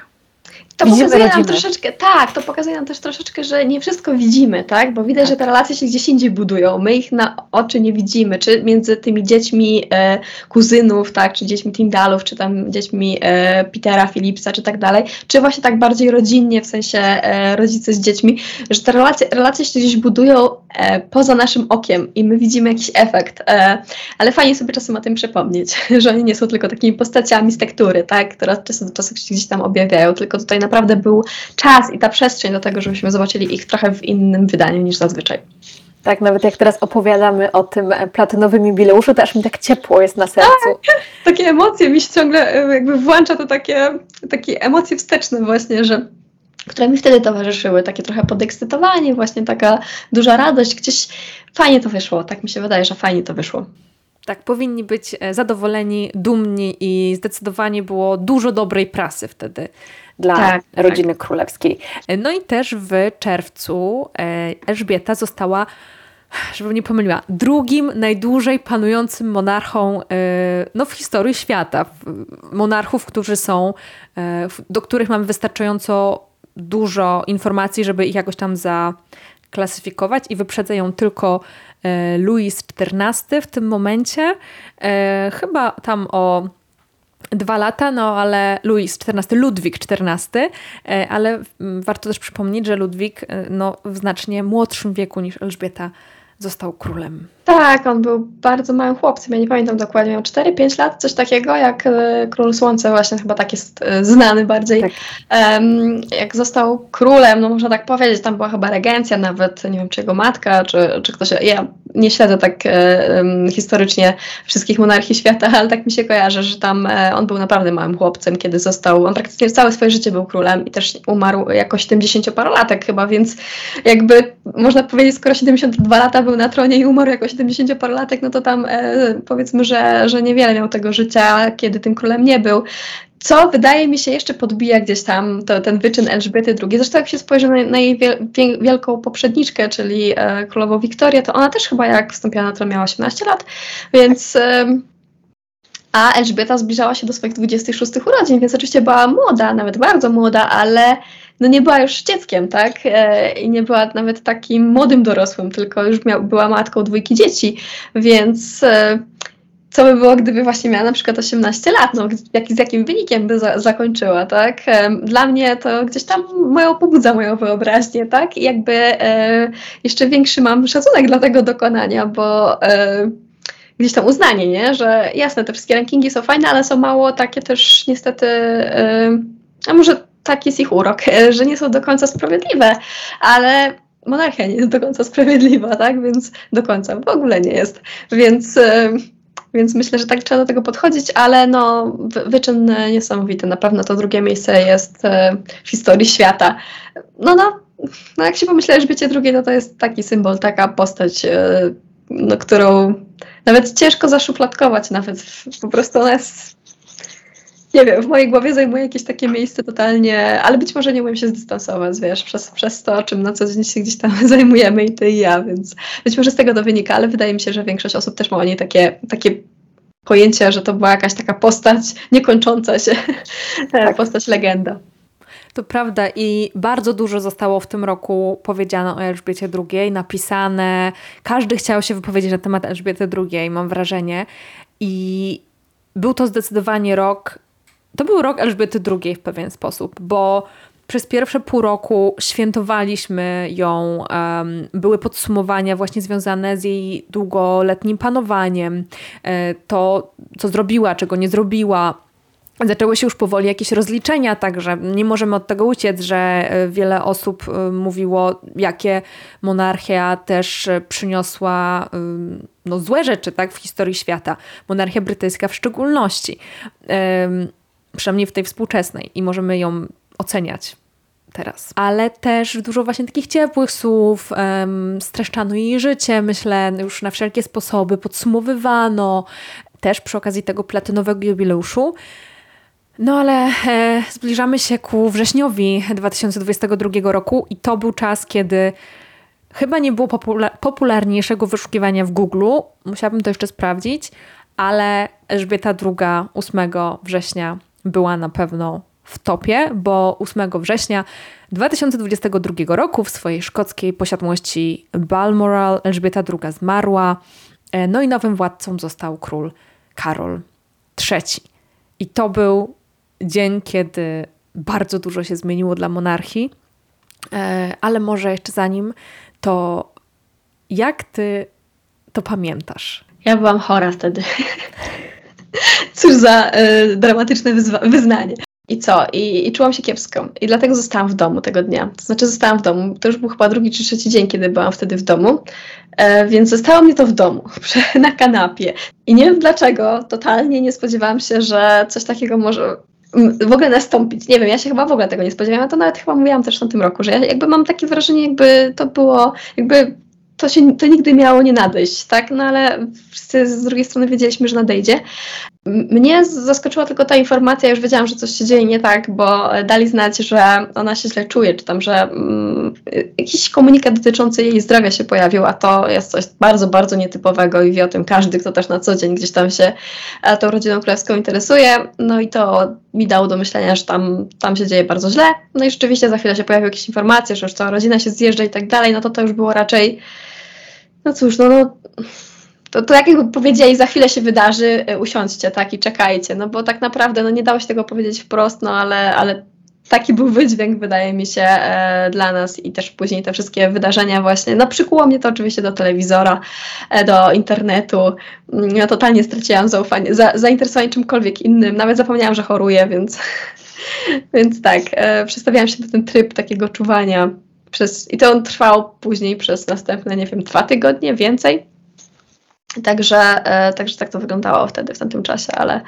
to widzimy pokazuje nam troszeczkę, tak, to pokazuje nam też troszeczkę, że nie wszystko widzimy, tak? Bo widać, tak. że te relacje się gdzieś indziej budują. My ich na oczy nie widzimy, czy między tymi dziećmi e, kuzynów, tak, czy dziećmi Tindalów, czy tam dziećmi e, Petera, Philipsa, czy tak dalej, czy właśnie tak bardziej rodzinnie, w sensie e, rodzice z dziećmi, że te relacje, relacje się gdzieś budują e, poza naszym okiem i my widzimy jakiś efekt. E, ale fajnie sobie czasem o tym przypomnieć, [laughs] że oni nie są tylko takimi postaciami z tektury, tak, które czasem do czasu się gdzieś tam objawiają, tylko tutaj naprawdę był czas i ta przestrzeń do tego, żebyśmy zobaczyli ich trochę w innym wydaniu niż zazwyczaj. Tak, nawet jak teraz opowiadamy o tym platynowym jubileuszu, to aż mi tak ciepło jest na sercu. Tak, [laughs] takie emocje mi się ciągle e, jakby włącza to takie, takie emocje wsteczne właśnie, że które mi wtedy towarzyszyły, takie trochę podekscytowanie, właśnie taka duża radość, gdzieś fajnie to wyszło, tak mi się wydaje, że fajnie to wyszło. Tak, powinni być e, zadowoleni, dumni i zdecydowanie było dużo dobrej prasy wtedy dla tak, tak. rodziny tak. królewskiej. No i też w czerwcu e, Elżbieta została żebym nie pomyliła, drugim najdłużej panującym monarchą e, no, w historii świata. Monarchów, którzy są, do których mamy wystarczająco dużo informacji, żeby ich jakoś tam zaklasyfikować i wyprzedza ją tylko E, Louis XIV w tym momencie. E, chyba tam o dwa lata, no ale Louis XIV, Ludwik XIV, e, ale warto też przypomnieć, że Ludwik no, w znacznie młodszym wieku niż Elżbieta został królem. Tak, on był bardzo małym chłopcem, ja nie pamiętam dokładnie, miał 4-5 lat, coś takiego jak e, Król Słońca, właśnie chyba tak jest e, znany bardziej. Tak. Jak został królem, no można tak powiedzieć, tam była chyba regencja nawet, nie wiem czy jego matka, czy, czy ktoś, ja nie śledzę tak um, historycznie wszystkich monarchii świata, ale tak mi się kojarzy, że tam on był naprawdę małym chłopcem, kiedy został, on praktycznie całe swoje życie był królem i też umarł jako 70-parolatek chyba, więc jakby można powiedzieć, skoro 72 lata był na tronie i umarł jako 70-parolatek, no to tam e, powiedzmy, że, że niewiele miał tego życia, kiedy tym królem nie był. Co wydaje mi się jeszcze podbija gdzieś tam to, ten wyczyn Elżbiety II. Zresztą jak się spojrzy na, na jej wielką poprzedniczkę, czyli e, królową Wiktorię, to ona też chyba jak wstąpiła na tron miała 18 lat, więc... E, a Elżbieta zbliżała się do swoich 26 urodzin, więc oczywiście była młoda, nawet bardzo młoda, ale no nie była już dzieckiem, tak? E, I nie była nawet takim młodym dorosłym, tylko już miał, była matką dwójki dzieci, więc e, co by było, gdyby właśnie miała na przykład 18 lat, no jak, z jakim wynikiem by za, zakończyła, tak? Dla mnie to gdzieś tam moją pobudza moją wyobraźnię, tak? I jakby e, jeszcze większy mam szacunek dla tego dokonania, bo e, gdzieś tam uznanie, nie? Że jasne, te wszystkie rankingi są fajne, ale są mało takie też niestety, e, a może tak jest ich urok, że nie są do końca sprawiedliwe, ale monarchia nie jest do końca sprawiedliwa, tak? Więc do końca w ogóle nie jest. Więc e, więc myślę, że tak trzeba do tego podchodzić, ale no, wyczyn niesamowity. Na pewno to drugie miejsce jest e, w historii świata. No, no, no jak się pomyśleć, że bycie drugie, no to jest taki symbol, taka postać, e, no, którą nawet ciężko zaszufladkować, nawet po prostu ona jest nie wiem, w mojej głowie zajmuje jakieś takie miejsce totalnie, ale być może nie umiem się zdystansować, wiesz, przez, przez to, czym na co dzień się gdzieś tam [laughs] zajmujemy i ty i ja, więc być może z tego to wynika, ale wydaje mi się, że większość osób też ma o niej takie, takie pojęcie, że to była jakaś taka postać niekończąca się, [laughs] tak. postać legenda. To prawda i bardzo dużo zostało w tym roku powiedziane o Elżbiecie II, napisane. Każdy chciał się wypowiedzieć na temat Elżbiety II, mam wrażenie. I był to zdecydowanie rok to był rok Elżbiety II w pewien sposób, bo przez pierwsze pół roku świętowaliśmy ją, były podsumowania właśnie związane z jej długoletnim panowaniem, e, to co zrobiła, czego nie zrobiła. Zaczęły się już powoli jakieś rozliczenia, także nie możemy od tego uciec, że e, wiele osób e, mówiło, jakie monarchia też przyniosła no, złe rzeczy tak, w historii świata. Monarchia brytyjska w szczególności przynajmniej w tej współczesnej i możemy ją oceniać teraz. Ale też dużo właśnie takich ciepłych słów, um, streszczano jej życie, myślę, już na wszelkie sposoby, podsumowywano, też przy okazji tego platynowego jubileuszu. No ale e, zbliżamy się ku wrześniowi 2022 roku i to był czas, kiedy chyba nie było popula popularniejszego wyszukiwania w Google. Musiałabym to jeszcze sprawdzić, ale Elżbieta II 8 września była na pewno w topie, bo 8 września 2022 roku w swojej szkockiej posiadłości Balmoral Elżbieta II zmarła, e, no i nowym władcą został król Karol III. I to był dzień, kiedy bardzo dużo się zmieniło dla monarchii, e, ale może jeszcze zanim, to jak ty to pamiętasz? Ja byłam chora wtedy. [laughs] Cóż za y, dramatyczne wyznanie. I co? I, I czułam się kiepsko. I dlatego zostałam w domu tego dnia. To znaczy zostałam w domu. To już był chyba drugi czy trzeci dzień, kiedy byłam wtedy w domu. E, więc zostało mnie to w domu, [laughs] na kanapie. I nie wiem dlaczego, totalnie nie spodziewałam się, że coś takiego może w ogóle nastąpić. Nie wiem, ja się chyba w ogóle tego nie spodziewałam. To nawet chyba mówiłam też w tym roku, że ja jakby mam takie wrażenie, jakby to było, jakby to, się, to nigdy miało nie nadejść, tak? No ale wszyscy z drugiej strony wiedzieliśmy, że nadejdzie. Mnie zaskoczyła tylko ta informacja, już wiedziałam, że coś się dzieje nie tak, bo dali znać, że ona się źle czuje, czy tam, że mm, jakiś komunikat dotyczący jej zdrowia się pojawił, a to jest coś bardzo, bardzo nietypowego i wie o tym każdy, kto też na co dzień gdzieś tam się e, tą rodziną królewską interesuje. No i to mi dało do myślenia, że tam, tam się dzieje bardzo źle. No i rzeczywiście za chwilę się pojawiły jakieś informacje, że już cała rodzina się zjeżdża i tak dalej, no to to już było raczej no cóż, no, no to, to jak jakby powiedzieli, za chwilę się wydarzy, e, usiądźcie, tak, i czekajcie, no bo tak naprawdę, no nie dało się tego powiedzieć wprost, no ale, ale taki był wydźwięk, wydaje mi się, e, dla nas i też później te wszystkie wydarzenia właśnie, no przykuło mnie to oczywiście do telewizora, e, do internetu, mm, ja totalnie straciłam zaufanie, za, zainteresowanie czymkolwiek innym, nawet zapomniałam, że choruję, więc, [laughs] więc tak, e, przestawiałam się na ten tryb takiego czuwania przez, I to on trwał później przez następne, nie wiem, dwa tygodnie, więcej. Także, e, także tak to wyglądało wtedy, w tamtym czasie, ale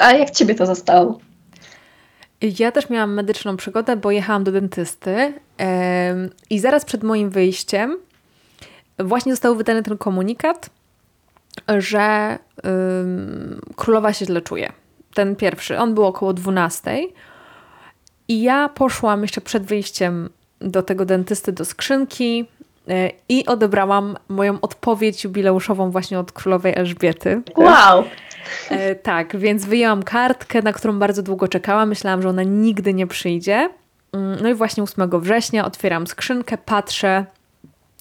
a jak ciebie to zostało? Ja też miałam medyczną przygodę, bo jechałam do dentysty i zaraz przed moim wyjściem właśnie został wydany ten komunikat, że yy, królowa się źle czuje. Ten pierwszy, on był około 12. I ja poszłam jeszcze przed wyjściem do tego dentysty do skrzynki i odebrałam moją odpowiedź jubileuszową właśnie od królowej Elżbiety. Wow! E, tak, więc wyjęłam kartkę, na którą bardzo długo czekałam. Myślałam, że ona nigdy nie przyjdzie. Mm, no i właśnie 8 września otwieram skrzynkę, patrzę,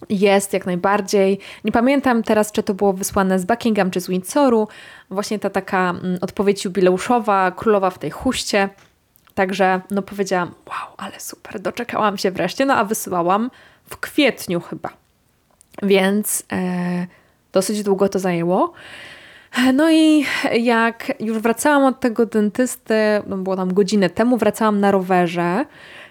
jest jak najbardziej. Nie pamiętam teraz, czy to było wysłane z Buckingham czy z Windsoru. Właśnie ta taka mm, odpowiedź jubileuszowa, królowa w tej huście. Także no powiedziałam, wow, ale super, doczekałam się wreszcie. No a wysyłałam w kwietniu chyba. Więc e, dosyć długo to zajęło. No i jak już wracałam od tego dentysty, no było tam godzinę temu, wracałam na rowerze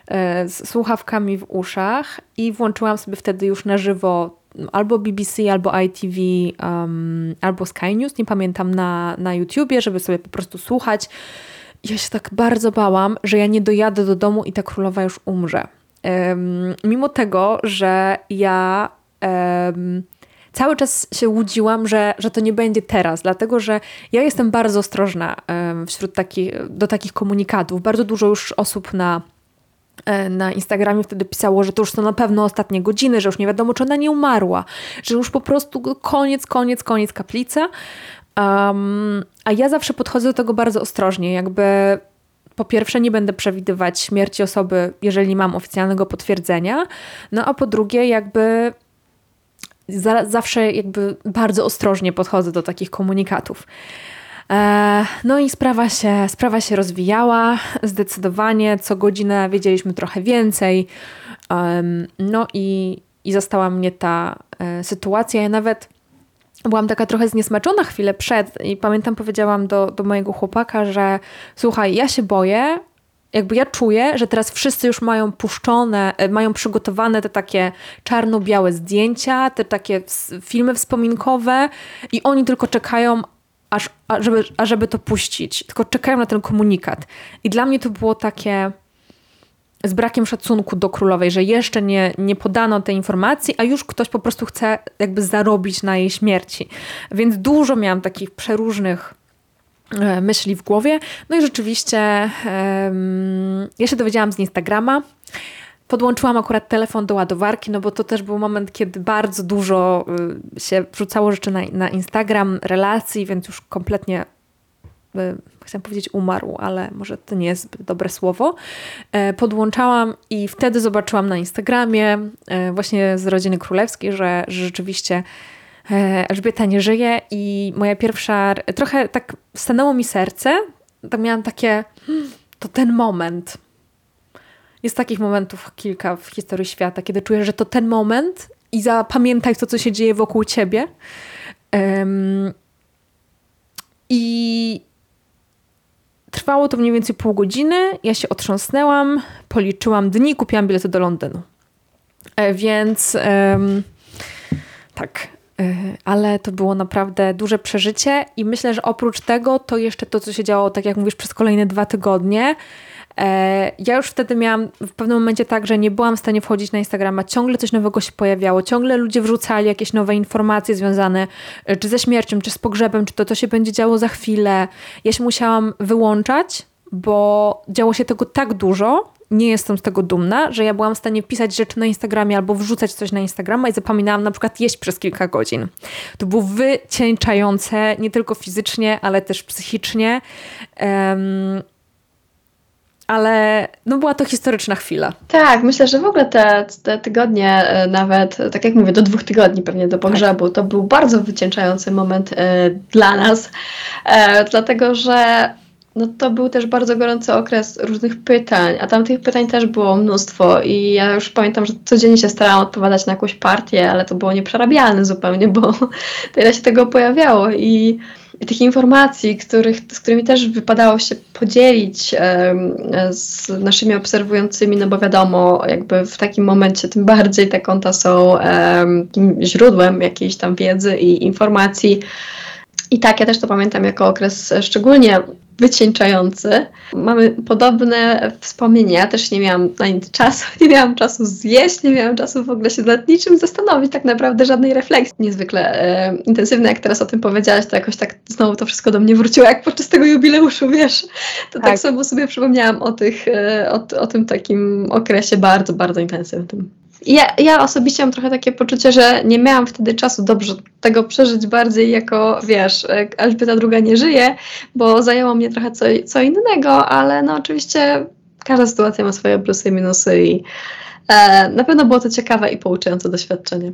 e, z słuchawkami w uszach i włączyłam sobie wtedy już na żywo albo BBC, albo ITV, um, albo Sky News, nie pamiętam, na, na YouTubie, żeby sobie po prostu słuchać. Ja się tak bardzo bałam, że ja nie dojadę do domu i ta królowa już umrze. Mimo tego, że ja cały czas się łudziłam, że, że to nie będzie teraz, dlatego że ja jestem bardzo ostrożna wśród takich, do takich komunikatów. Bardzo dużo już osób na e, na Instagramie wtedy pisało, że to już są na pewno ostatnie godziny, że już nie wiadomo, czy ona nie umarła, że już po prostu koniec, koniec, koniec kaplica. Um, a ja zawsze podchodzę do tego bardzo ostrożnie, jakby po pierwsze nie będę przewidywać śmierci osoby, jeżeli mam oficjalnego potwierdzenia, no a po drugie jakby za, zawsze jakby bardzo ostrożnie podchodzę do takich komunikatów. E, no i sprawa się, sprawa się rozwijała zdecydowanie. Co godzinę wiedzieliśmy trochę więcej. No i, i zastała mnie ta e, sytuacja. Ja nawet byłam taka trochę zniesmaczona chwilę przed i pamiętam powiedziałam do, do mojego chłopaka, że słuchaj, ja się boję, jakby ja czuję, że teraz wszyscy już mają puszczone, e, mają przygotowane te takie czarno-białe zdjęcia, te takie filmy wspominkowe i oni tylko czekają, aż, ażeby, ażeby to puścić. Tylko czekają na ten komunikat. I dla mnie to było takie z brakiem szacunku do królowej, że jeszcze nie, nie podano tej informacji, a już ktoś po prostu chce jakby zarobić na jej śmierci. Więc dużo miałam takich przeróżnych E, myśli w głowie. No i rzeczywiście um, ja się dowiedziałam z Instagrama. Podłączyłam akurat telefon do ładowarki, no bo to też był moment, kiedy bardzo dużo y, się wrzucało rzeczy na, na Instagram, relacji, więc już kompletnie y, chciałam powiedzieć umarł, ale może to nie jest dobre słowo. E, podłączałam i wtedy zobaczyłam na Instagramie e, właśnie z rodziny królewskiej, że, że rzeczywiście E, Elżbieta nie żyje i moja pierwsza, trochę tak stanęło mi serce, to miałam takie, hmm, to ten moment. Jest takich momentów kilka w historii świata, kiedy czuję, że to ten moment i zapamiętaj to, co się dzieje wokół ciebie. Um, I trwało to mniej więcej pół godziny. Ja się otrząsnęłam, policzyłam dni, kupiłam bilety do Londynu. E, więc tak, E, ale to było naprawdę duże przeżycie i myślę, że oprócz tego to jeszcze to, co się działo, tak jak mówisz, przez kolejne dwa tygodnie. E, ja już wtedy miałam w pewnym momencie tak, że nie byłam w stanie wchodzić na Instagrama, ciągle coś nowego się pojawiało, ciągle ludzie wrzucali jakieś nowe informacje związane e, czy ze śmiercią, czy z pogrzebem, czy to, to się będzie działo za chwilę. Ja się musiałam wyłączać, bo działo się tego tak dużo, nie jestem z tego dumna, że ja byłam w stanie pisać rzeczy na Instagramie albo wrzucać coś na Instagrama i zapominałam na przykład jeść przez kilka godzin. To było wycieńczające nie tylko fizycznie, ale też psychicznie. Um, ale no była to historyczna chwila. Tak, myślę, że w ogóle te, te tygodnie, e, nawet tak jak mówię, do dwóch tygodni pewnie do pogrzebu, tak. to był bardzo wycieńczający moment y, dla nas, dlatego że no to był też bardzo gorący okres różnych pytań, a tam tych pytań też było mnóstwo i ja już pamiętam, że codziennie się starałam odpowiadać na jakąś partię, ale to było nieprzerabialne zupełnie, bo [laughs] tyle się tego pojawiało i tych informacji, których, z którymi też wypadało się podzielić z naszymi obserwującymi, no bo wiadomo, jakby w takim momencie tym bardziej te konta są źródłem jakiejś tam wiedzy i informacji. I tak, ja też to pamiętam jako okres szczególnie wycieńczający. Mamy podobne wspomnienia. Ja też nie miałam na nic czasu, [laughs] nie miałam czasu zjeść, nie miałam czasu w ogóle się nad niczym zastanowić, tak naprawdę żadnej refleksji. Niezwykle e, intensywne, jak teraz o tym powiedziałaś, to jakoś tak znowu to wszystko do mnie wróciło, jak podczas tego jubileuszu, [laughs] wiesz. To tak, tak samo sobie przypomniałam o, tych, e, o, o tym takim okresie bardzo, bardzo intensywnym. Ja, ja osobiście mam trochę takie poczucie, że nie miałam wtedy czasu dobrze tego przeżyć bardziej jako, wiesz, Elżbieta II nie żyje, bo zajęło mnie trochę co, co innego, ale no oczywiście każda sytuacja ma swoje plusy i minusy i e, na pewno było to ciekawe i pouczające doświadczenie.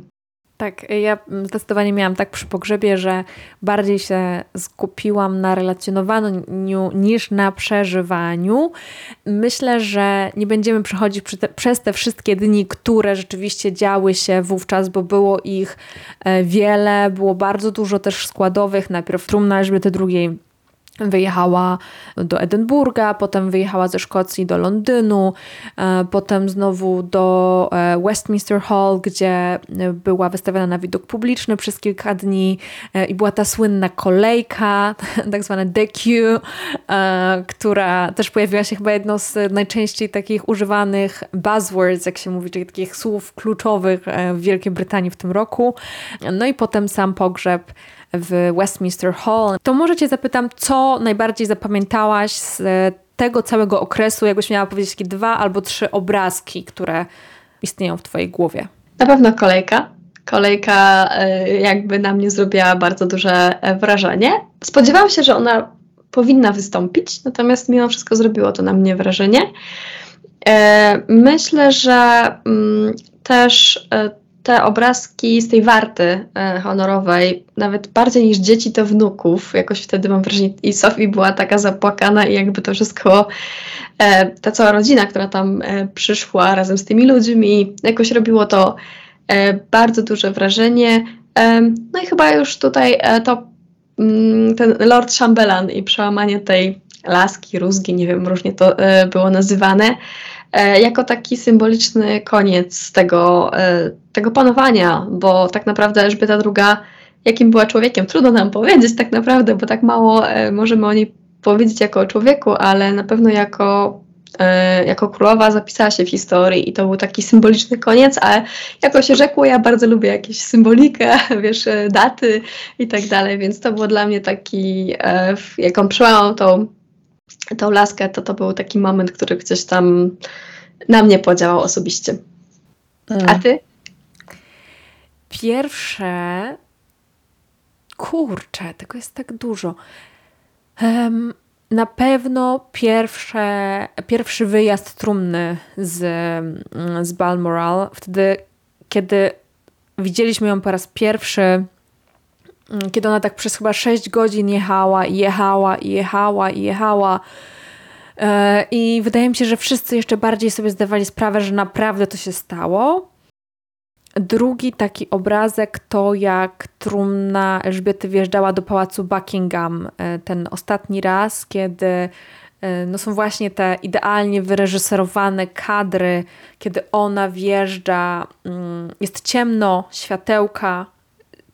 Tak, ja zdecydowanie miałam tak przy pogrzebie, że bardziej się skupiłam na relacjonowaniu niż na przeżywaniu. Myślę, że nie będziemy przechodzić przez te wszystkie dni, które rzeczywiście działy się wówczas, bo było ich e, wiele, było bardzo dużo też składowych. Najpierw trumna Elżbiety II Wyjechała do Edynburga, potem wyjechała ze Szkocji do Londynu, e, potem znowu do e, Westminster Hall, gdzie była wystawiona na widok publiczny przez kilka dni e, i była ta słynna kolejka, [laughs] tak zwana DQ, która też pojawiła się chyba jedno z najczęściej takich używanych buzzwords, jak się mówi, czyli takich słów kluczowych w Wielkiej Brytanii w tym roku. No i potem sam pogrzeb w Westminster Hall. To może Cię zapytam, co najbardziej zapamiętałaś z tego całego okresu, jakbyś miała powiedzieć takie dwa albo trzy obrazki, które istnieją w Twojej głowie? Na pewno kolejka. Kolejka e, jakby na mnie zrobiła bardzo duże e, wrażenie. Spodziewałam się, że ona powinna wystąpić, natomiast mimo wszystko zrobiło to na mnie wrażenie. E, myślę, że mm, też te obrazki z tej warty e, honorowej, nawet bardziej niż dzieci, to wnuków. Jakoś wtedy mam wrażenie, i Sofii była taka zapłakana i jakby to wszystko, e, ta cała rodzina, która tam e, przyszła razem z tymi ludźmi, jakoś robiło to bardzo duże wrażenie. No i chyba już tutaj to mm, ten Lord Chamberlain i przełamanie tej laski, rózgi, nie wiem, różnie to było nazywane, jako taki symboliczny koniec tego, e, tego panowania, bo tak naprawdę Elżbieta II, jakim była człowiekiem, trudno nam powiedzieć tak naprawdę, bo tak mało e, możemy o niej powiedzieć jako o człowieku, ale na pewno jako, jako królowa zapisała się w historii i to był taki symboliczny koniec, ale jako się rzekło, ja bardzo lubię jakieś symbolikę, [laughs] wiesz, daty i tak dalej, więc to było dla mnie taki, jak on przełamał tą tą laskę, to to był taki moment, który gdzieś tam na mnie podziałał osobiście. A mm. ty? Pierwsze. Kurczę, tego jest tak dużo. Um, na pewno pierwsze, pierwszy wyjazd trumny z, z Balmoral, wtedy, kiedy widzieliśmy ją po raz pierwszy Mm, kiedy ona tak przez chyba 6 godzin jechała i jechała i jechała i jechała. I wydaje mi się, że wszyscy jeszcze bardziej sobie zdawali sprawę, że naprawdę to się stało. Drugi taki obrazek to jak trumna Elżbiety wjeżdżała do pałacu Buckingham e, ten ostatni raz, kiedy e, no są właśnie te idealnie wyreżyserowane kadry, kiedy ona wjeżdża, mm, jest ciemno, światełka,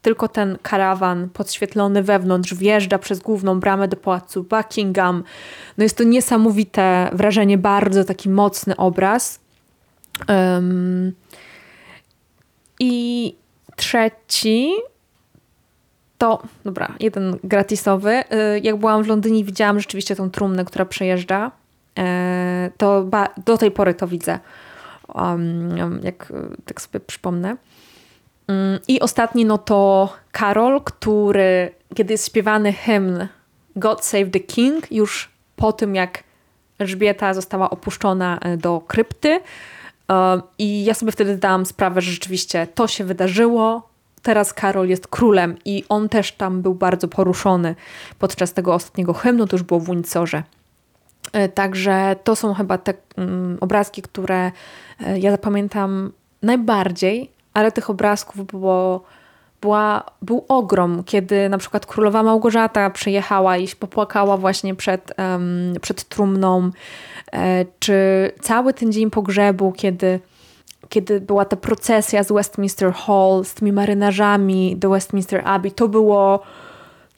tylko ten karawan podświetlony wewnątrz wjeżdża przez główną bramę do pałacu Buckingham. No jest to niesamowite wrażenie, bardzo taki mocny obraz. Um, I trzeci to, dobra, jeden gratisowy. Y, jak byłam w Londynie, widziałam rzeczywiście tą trumnę, która przejeżdża. E, to do tej pory to widzę. Um, jak tak sobie przypomnę. Mm, I ostatni no to Karol, który, kiedy jest śpiewany hymn God Save the King, już po tym jak Elżbieta została opuszczona e, do krypty. E, I ja sobie wtedy dałam sprawę, że rzeczywiście to się wydarzyło. Teraz Karol jest królem i on też tam był bardzo poruszony podczas tego ostatniego hymnu, to już było w Windsorze. E, także to są chyba te um, obrazki, które ja zapamiętam najbardziej, ale tych obrazków było, była, był ogrom, kiedy na przykład królowa Małgorzata przyjechała i się popłakała właśnie przed, um, przed trumną, e, czy cały ten dzień pogrzebu, kiedy kiedy była ta procesja z Westminster Hall, z tymi marynarzami do Westminster Abbey, to było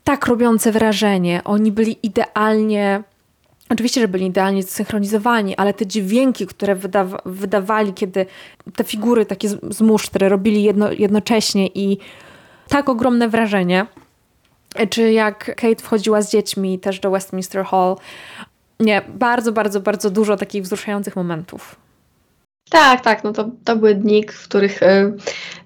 tak robiące wrażenie. Oni byli idealnie Oczywiście, że byli idealnie zsynchronizowani, ale te dźwięki, które wydawa wydawali, kiedy te figury takie z, z musztry robili jedno, jednocześnie i tak ogromne wrażenie. Czy jak Kate wchodziła z dziećmi też do Westminster Hall. Nie, bardzo, bardzo, bardzo dużo takich wzruszających momentów. Tak, tak, no to, to były dni, w których y,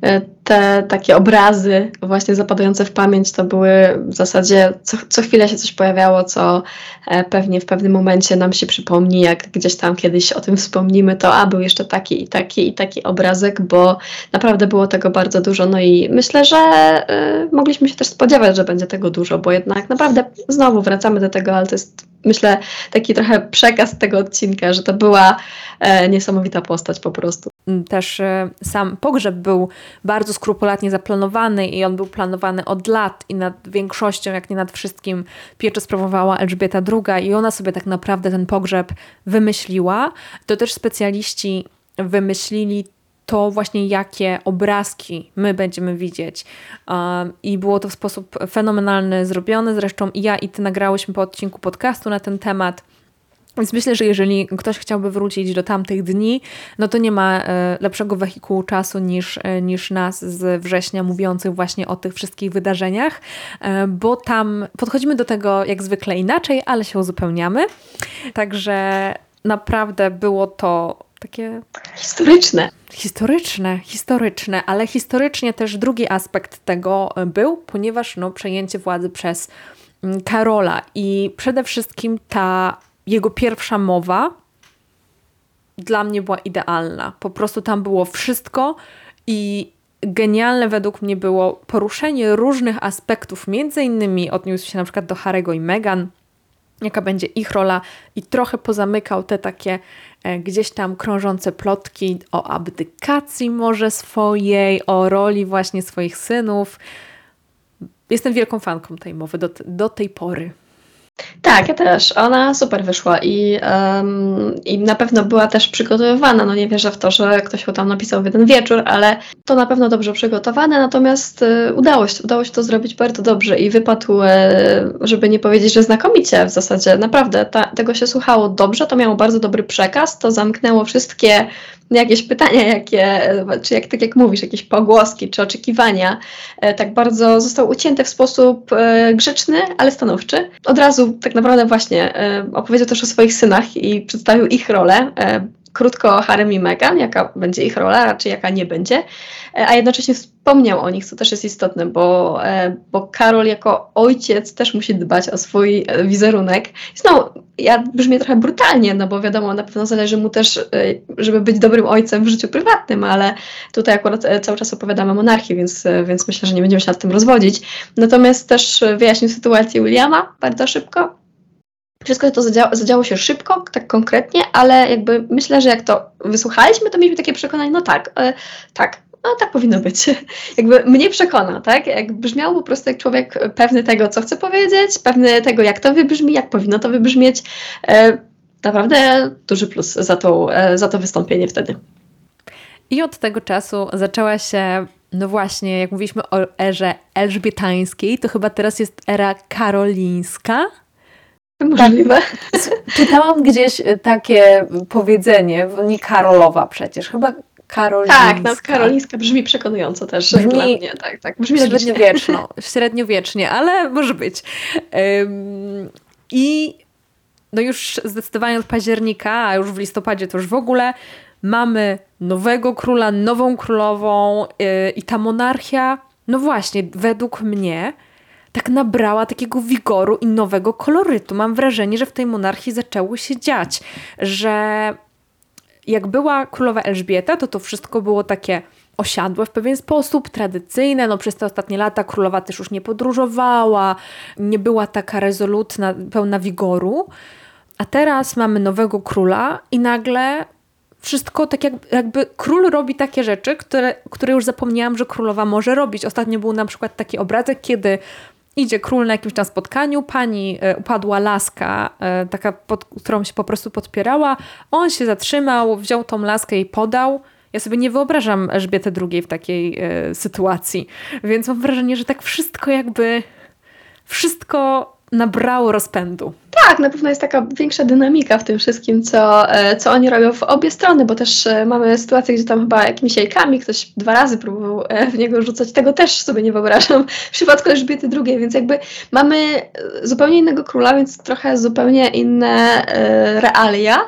y, te takie obrazy właśnie zapadające w pamięć to były w zasadzie co, co chwilę się coś pojawiało, co e, pewnie w pewnym momencie nam się przypomni, jak gdzieś tam kiedyś o tym wspomnimy, to a był jeszcze taki i taki i taki obrazek, bo naprawdę było tego bardzo dużo. No i myślę, że y, mogliśmy się też spodziewać, że będzie tego dużo, bo jednak naprawdę znowu wracamy do tego, ale to jest myślę taki trochę przekaz tego odcinka, że to była e, niesamowita postać po prostu. Mm, też e, sam pogrzeb był bardzo skrupulatnie zaplanowany i on był planowany od lat i nad większością, jak nie nad wszystkim, pieczę sprawowała Elżbieta II i ona sobie tak naprawdę ten pogrzeb wymyśliła. To też specjaliści wymyślili to właśnie jakie obrazki my będziemy widzieć. I było to w sposób fenomenalny zrobione. Zresztą i ja, i ty nagrałyśmy po odcinku podcastu na ten temat. Więc myślę, że jeżeli ktoś chciałby wrócić do tamtych dni, no to nie ma e, lepszego wehikułu czasu niż, e, niż nas z września mówiących właśnie o tych wszystkich wydarzeniach, e, bo tam podchodzimy do tego jak zwykle inaczej, ale się uzupełniamy. Także naprawdę było to takie historyczne. Historyczne, historyczne, ale historycznie też drugi aspekt tego był, ponieważ no, przejęcie władzy przez mm, Karola i przede wszystkim ta jego pierwsza mowa dla mnie była idealna. Po prostu tam było wszystko i genialne według mnie było poruszenie różnych aspektów, między innymi odniósł się na przykład do Harego i Meghan, jaka będzie ich rola i trochę pozamykał te takie e, gdzieś tam krążące plotki o abdykacji może swojej, o roli właśnie swoich synów. Jestem wielką fanką tej mowy do, do tej pory. Tak, ja też. Ona super wyszła i, um, i na pewno była też przygotowywana. No nie wierzę w to, że ktoś ją tam napisał w jeden wieczór, ale to na pewno dobrze przygotowane, natomiast y, udało się, udało się to zrobić bardzo dobrze i wypadł, y, żeby nie powiedzieć, że znakomicie w zasadzie. Naprawdę ta, tego się słuchało dobrze, to miało bardzo dobry przekaz, to zamknęło wszystkie jakieś pytania, jakie, czy jak, tak jak mówisz, jakieś pogłoski czy oczekiwania, e, tak bardzo został ucięty w sposób e, grzeczny, ale stanowczy. Od razu tak naprawdę właśnie e, opowiedział też o swoich synach i przedstawił ich rolę krótko o Harem i Meghan, jaka będzie ich rola, raczej jaka nie będzie, a jednocześnie wspomniał o nich, co też jest istotne, bo, bo Karol jako ojciec też musi dbać o swój wizerunek. Znowu, ja brzmię trochę brutalnie, no bo wiadomo, na pewno zależy mu też, żeby być dobrym ojcem w życiu prywatnym, ale tutaj akurat cały czas opowiadamy o monarchii, więc, więc myślę, że nie będziemy się nad tym rozwodzić. Natomiast też wyjaśnił sytuację Williama bardzo szybko, wszystko to zadziało, zadziało się szybko, tak konkretnie, ale jakby myślę, że jak to wysłuchaliśmy, to mieliśmy takie przekonanie, no tak, e, tak, no tak powinno być. [laughs] Jakby mnie przekona, tak? Jak brzmiał po prostu jak człowiek pewny tego, co chce powiedzieć, pewny tego, jak to wybrzmi, jak powinno to wybrzmieć. E, naprawdę duży plus za to, e, za to wystąpienie wtedy. I od tego czasu zaczęła się, no właśnie, jak mówiliśmy o erze elżbietańskiej, to chyba teraz jest era karolińska. Możliwe. Tak. Czytałam gdzieś e, takie powiedzenie, nie Karolowa przecież, chyba Karolińska. Tak, no Karolińska brzmi przekonująco też brzmi dla mnie, tak, tak. Brzmi średniowieczno, [laughs] średniowiecznie, ale może być. I no już zdecydowanie od października, a już w listopadzie to już w ogóle mamy nowego króla, nową królową yy, i ta monarchia, no właśnie, według mnie tak nabrała takiego wigoru i nowego kolorytu. Mam wrażenie, że w tej monarchii zaczęło się dziać, że jak była królowa Elżbieta, to to wszystko było takie osiadłe w pewien sposób, tradycyjne. No, przez te ostatnie lata królowa też już nie podróżowała, nie była taka rezolutna, pełna wigoru. A teraz mamy nowego króla i nagle wszystko tak jak, jakby król robi takie rzeczy, które, które już zapomniałam, że królowa może robić. Ostatnio był na przykład taki obrazek, kiedy Idzie król na jakimś tam spotkaniu, pani e, upadła laska, e, taka, pod którą się po prostu podpierała. On się zatrzymał, wziął tą laskę i podał. Ja sobie nie wyobrażam Elżbiety II w takiej e, sytuacji. Więc mam wrażenie, że tak wszystko jakby, wszystko nabrało rozpędu. Tak, na pewno jest taka większa dynamika w tym wszystkim, co, e, co oni robią w obie strony, bo też e, mamy sytuację, gdzie tam chyba jakimiś jajkami ktoś dwa razy próbował e, w niego rzucać. Tego też sobie nie wyobrażam w przypadku Elżbiety II, więc jakby mamy zupełnie innego króla, więc trochę zupełnie inne realia,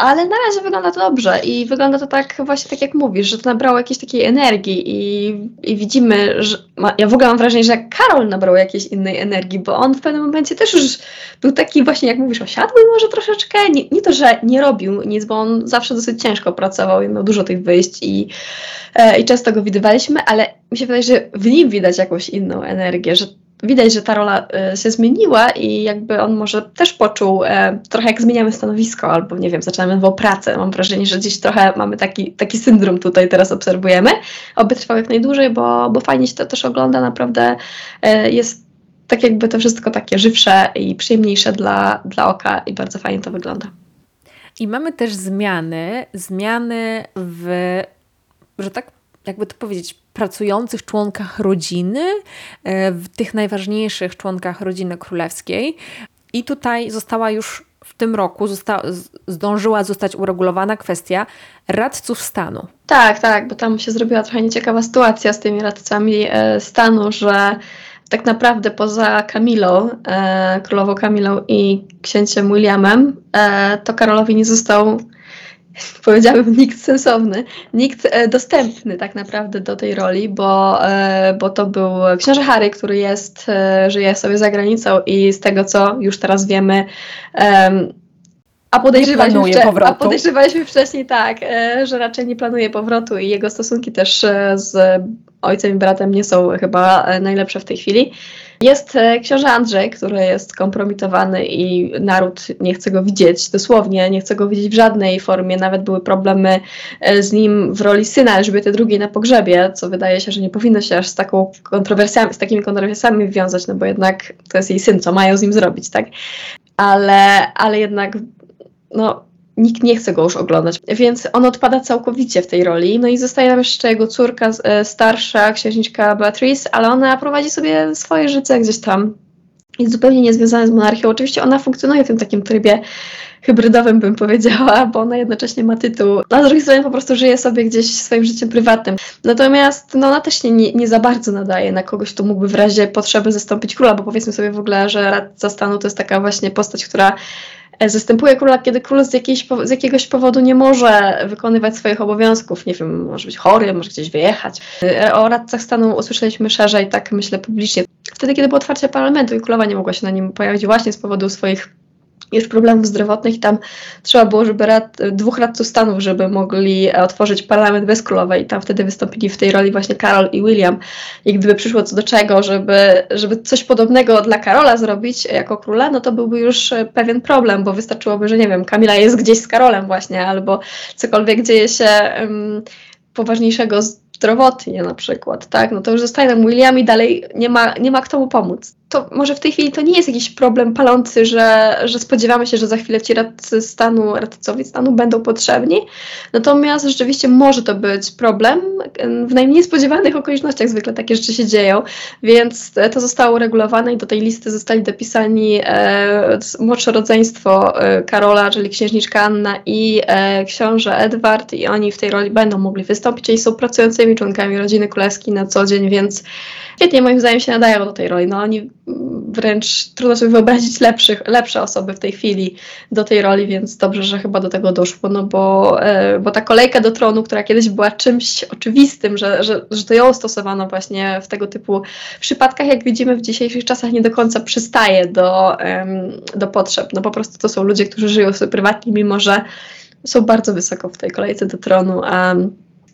ale na razie wygląda to dobrze i wygląda to tak właśnie tak jak mówisz, że to nabrało jakiejś takiej energii i, i widzimy, że ma, ja w ogóle mam wrażenie, że Karol nabrał jakiejś innej energii, bo on w pewnym momencie też już był taki właśnie, jak mówisz, osiadły może troszeczkę, nie, nie to, że nie robił nic, bo on zawsze dosyć ciężko pracował i miał dużo tych wyjść i, e, i często go widywaliśmy, ale mi się wydaje, że w nim widać jakąś inną energię, że widać, że ta rola e, się zmieniła i jakby on może też poczuł e, trochę jak zmieniamy stanowisko albo nie wiem, zaczynamy nową pracę. Mam wrażenie, że gdzieś trochę mamy taki, taki syndrom tutaj teraz obserwujemy. Oby trwał jak najdłużej, bo, bo fajnie się to też ogląda, naprawdę e, jest tak jakby to wszystko takie żywsze i przyjemniejsze dla, dla oka i bardzo fajnie to wygląda. I mamy też zmiany, zmiany w, że tak jakby to powiedzieć, pracujących członkach rodziny, e, w tych najważniejszych członkach rodziny królewskiej. I tutaj została już w tym roku zosta- zdążyła zostać uregulowana kwestia radców stanu. Tak, tak, bo tam się zrobiła trochę nieciekawa sytuacja z tymi radcami e, stanu, że tak naprawdę poza Kamilą, e, królową Kamilą i księciem Williamem, to Karolowi nie został [laughs] powiedziałabym, nikt sensowny, nikt e, dostępny tak naprawdę do tej roli, bo, e, bo to był książę Harry, który jest, e, żyje sobie za granicą i z tego, co już teraz wiemy, a podejrzewaliśmy, wcze- a podejrzewaliśmy wcześniej tak, że raczej nie planuje powrotu i jego stosunki też z ojcem i bratem nie są chyba najlepsze w tej chwili. Jest e, książę Andrzej, który jest kompromitowany i naród nie chce go widzieć, dosłownie nie chce go widzieć w żadnej formie. Nawet były problemy e, z nim w roli syna Elżbiety II na pogrzebie, co wydaje się, że nie powinno się aż z, taką kontrowersjami, z takimi kontrowersjami wiązać, no bo jednak to jest jej syn, co mają z nim zrobić, tak? Ale, ale jednak no, nikt nie chce go już oglądać, więc on odpada całkowicie w tej roli. No i zostaje nam jeszcze jego córka e, starsza, księżniczka Beatrice, ale ona prowadzi sobie swoje życie gdzieś tam. Jest zupełnie niezwiązana z monarchią. Oczywiście ona funkcjonuje w tym takim trybie hybrydowym, bym powiedziała, bo ona jednocześnie ma tytuł, a z drugiej po prostu żyje sobie gdzieś swoim życiem prywatnym. Natomiast no, ona też się nie, nie za bardzo nadaje na kogoś, kto mógłby w razie potrzeby zastąpić króla, bo powiedzmy sobie w ogóle, że radca stanu to jest taka właśnie postać, która zastępuje króla, kiedy król z, jakiejś, z jakiegoś powodu nie może wykonywać swoich obowiązków. Nie wiem, może być chory, może gdzieś wyjechać. E, o radcach stanu usłyszeliśmy szerzej, tak myślę publicznie. Wtedy, kiedy było otwarcie parlamentu i królowa nie mogła się na nim pojawić właśnie z powodu swoich już problemów zdrowotnych i tam trzeba było, żeby rad, dwóch radców stanów, żeby mogli otworzyć parlament bez królowej tam wtedy wystąpili w tej roli właśnie Karol i William. I gdyby przyszło co do czego, żeby, żeby coś podobnego dla Karola zrobić jako króla, no to byłby już pewien problem, bo wystarczyłoby, że nie wiem, Kamila jest gdzieś z Karolem właśnie albo cokolwiek dzieje się um, poważniejszego zdrowotnie na przykład, tak, no to już zostaje nam William i dalej nie ma, nie ma kto mu pomóc to może w tej chwili to nie jest jakiś problem palący, że, że spodziewamy się, że za chwilę ci radcy stanu, radcowie stanu będą potrzebni. Natomiast rzeczywiście może to być problem. W najmniej spodziewanych okolicznościach zwykle takie rzeczy się dzieją, więc to zostało uregulowane i do tej listy zostali dopisani e, młodsze rodzeństwo e, Karola, czyli księżniczka Anna i e, książę Edward i oni w tej roli będą mogli wystąpić, czyli są pracującymi członkami rodziny królewskiej na co dzień, więc świetnie moim zdaniem się nadają do tej roli. No oni wręcz trudno sobie wyobrazić lepszych, lepsze osoby w tej chwili do tej roli, więc dobrze, że chyba do tego doszło, no bo, e, bo ta kolejka do tronu, która kiedyś była czymś oczywistym, że, że, że to ją stosowano właśnie w tego typu przypadkach, jak widzimy w dzisiejszych czasach nie do końca przystaje do, do potrzeb. No po prostu to są ludzie, którzy żyją sobie prywatnie, mimo że są bardzo wysoko w tej kolejce do tronu, a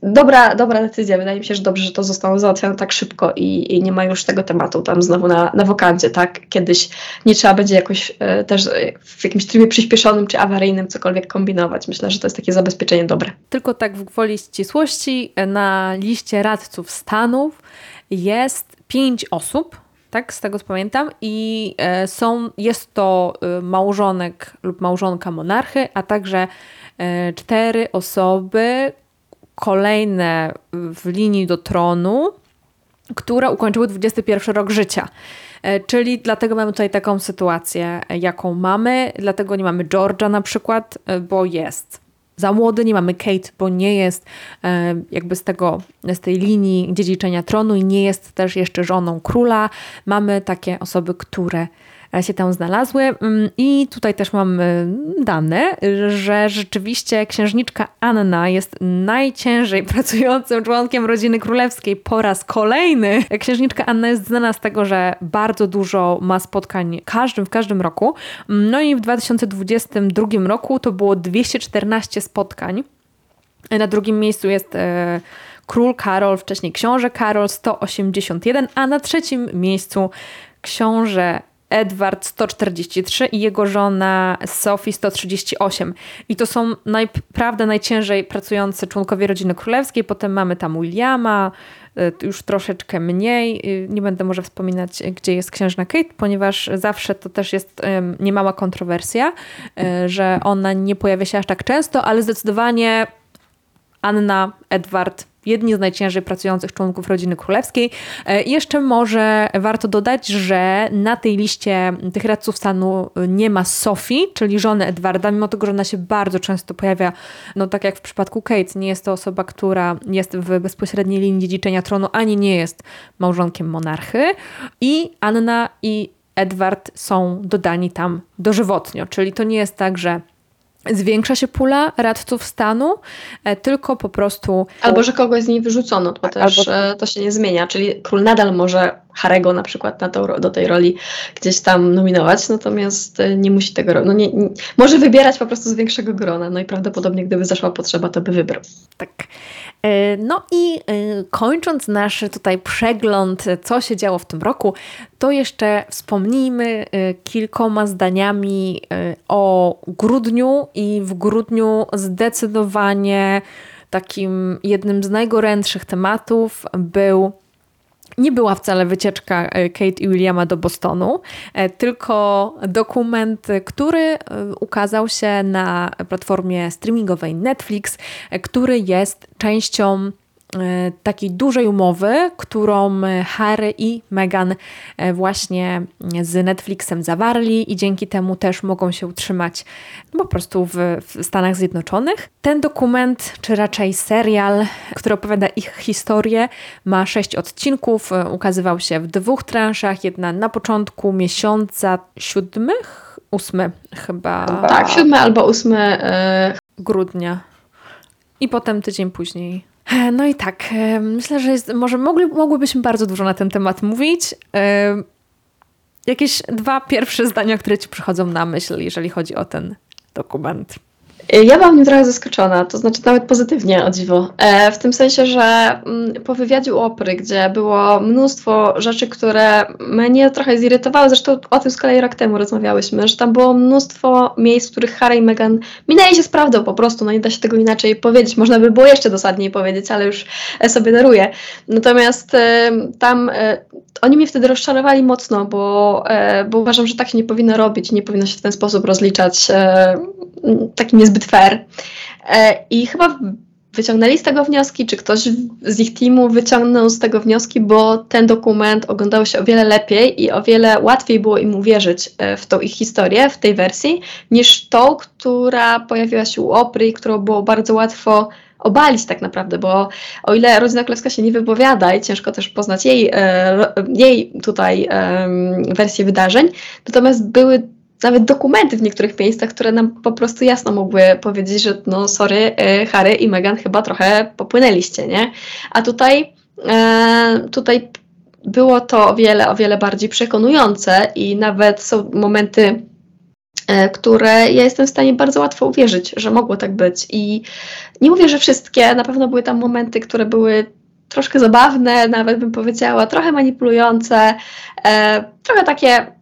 dobra, dobra decyzja. Wydaje mi się, że dobrze, że to zostało załatwione tak szybko i, i nie ma już tego tematu tam znowu na, na wokandzie, tak? Kiedyś nie trzeba będzie jakoś e, też w jakimś trybie przyspieszonym czy awaryjnym cokolwiek kombinować. Myślę, że to jest takie zabezpieczenie dobre. Tylko tak w gwoli ścisłości, na liście radców stanów jest pięć osób, tak, z tego co pamiętam, i e, są, jest to e, małżonek lub małżonka monarchy, a także e, cztery osoby, kolejne w linii do tronu, które ukończyły 21 rok życia. E, czyli dlatego mamy tutaj taką sytuację, jaką mamy. Dlatego nie mamy George'a na przykład, e, bo jest za młody, nie mamy Kate, bo nie jest e, jakby z tego, z tej linii dziedziczenia tronu i nie jest też jeszcze żoną króla. Mamy takie osoby, które się tam znalazły. Mm, I tutaj też mam dane, że rzeczywiście księżniczka Anna jest najciężej [laughs] pracującym członkiem rodziny królewskiej po raz kolejny. Księżniczka Anna jest znana z tego, że bardzo dużo ma spotkań każdym, w każdym roku. No i w 2022 roku to było 214 spotkań. Na drugim miejscu jest e, król Karol, wcześniej książę Karol 181, a na trzecim miejscu książę Edward 143 i jego żona Sophie 138. I to są naprawdę najciężej pracujący członkowie rodziny królewskiej. Potem mamy tam Williama, y, już troszeczkę mniej. Y, nie będę może wspominać, gdzie jest księżna Kate, ponieważ zawsze to też jest niemała kontrowersja, y, że ona nie pojawia się aż tak często, ale zdecydowanie Anna, Edward, jedni z najciężej pracujących członków rodziny królewskiej. E, I jeszcze może warto dodać, że na tej liście tych radców stanu nie ma Sofii, czyli żony Edwarda, mimo tego, że ona się bardzo często pojawia, no tak jak w przypadku Kate, nie jest to osoba, która jest w bezpośredniej linii dziedziczenia tronu, ani nie jest małżonkiem monarchy. I Anna i Edward są dodani tam dożywotnio, czyli to nie jest tak, że zwiększa się pula radców stanu, e, tylko po prostu... Albo, że kogoś z niej wyrzucono, to też Albo... E, to się nie zmienia, czyli król nadal może Harego na przykład na to, do tej roli gdzieś tam nominować, natomiast e, nie musi tego. No nie, nie, może wybierać po prostu z większego grona, no i prawdopodobnie gdyby zaszła potrzeba, to by wybrał. Tak. E, no i e, kończąc nasz tutaj przegląd, co się działo w tym roku, to jeszcze wspomnijmy kilkoma zdaniami o grudniu i w grudniu zdecydowanie takim jednym z najgorętszych tematów był nie była wcale wycieczka e, Kate i Williama do Bostonu, e, tylko dokument, który e, ukazał się na platformie streamingowej Netflix, który jest częścią takiej dużej umowy, którą Harry i Meghan e, właśnie z Netflixem zawarli i dzięki temu też mogą się utrzymać po prostu w, w Stanach Zjednoczonych. Ten dokument, czy raczej serial, który opowiada ich historię, ma sześć odcinków, e, ukazywał się w dwóch transzach, jedna na początku miesiąca siódmych, ósmy chyba. Tak, siódmy albo ósmy grudnia. I potem tydzień później no i tak, myślę, że jest, może mogli, mogłybyśmy bardzo dużo na ten temat mówić. Jakieś dwa pierwsze zdania, które ci przychodzą na myśl, jeżeli chodzi o ten dokument. Ja byłam nim trochę zaskoczona, to znaczy nawet pozytywnie o dziwo. E, w tym sensie, że mm, po wywiadzie u Opry, gdzie było mnóstwo rzeczy, które mnie trochę zirytowały, zresztą o tym z kolei rok temu rozmawiałyśmy, że tam było mnóstwo miejsc, w których Harry i Meghan minęli się z prawdą po prostu, no nie da się tego inaczej powiedzieć. Można by było jeszcze dosadniej powiedzieć, ale już e, sobie daruję. Natomiast e, tam oni mnie wtedy rozczarowali mocno, bo, bo uważam, że tak się nie powinno robić, nie powinno się w ten sposób rozliczać taki niezbyt fair. E, I chyba wyciągnęli z tego wnioski, czy ktoś z ich teamu wyciągnął z tego wnioski, bo ten dokument oglądał się o wiele lepiej i o wiele łatwiej było im uwierzyć e, w tą ich historię, w tej wersji, niż tą, która pojawiła się u Opry, którą było bardzo łatwo obalić tak naprawdę, bo o ile rodzina królewska się nie wypowiada i ciężko też poznać jej, e, jej tutaj wersję wydarzeń, natomiast były nawet dokumenty w niektórych miejscach, które nam po prostu jasno mogły powiedzieć, że no sorry, e, Harry i Meghan chyba trochę popłynęliście, nie? A tutaj, e, tutaj było to o wiele, o wiele bardziej przekonujące i nawet są momenty, które ja jestem w stanie bardzo łatwo uwierzyć, że mogło tak być. I nie mówię, że wszystkie, na pewno były tam momenty, które były troszkę zabawne, nawet bym powiedziała, trochę manipulujące, e, trochę takie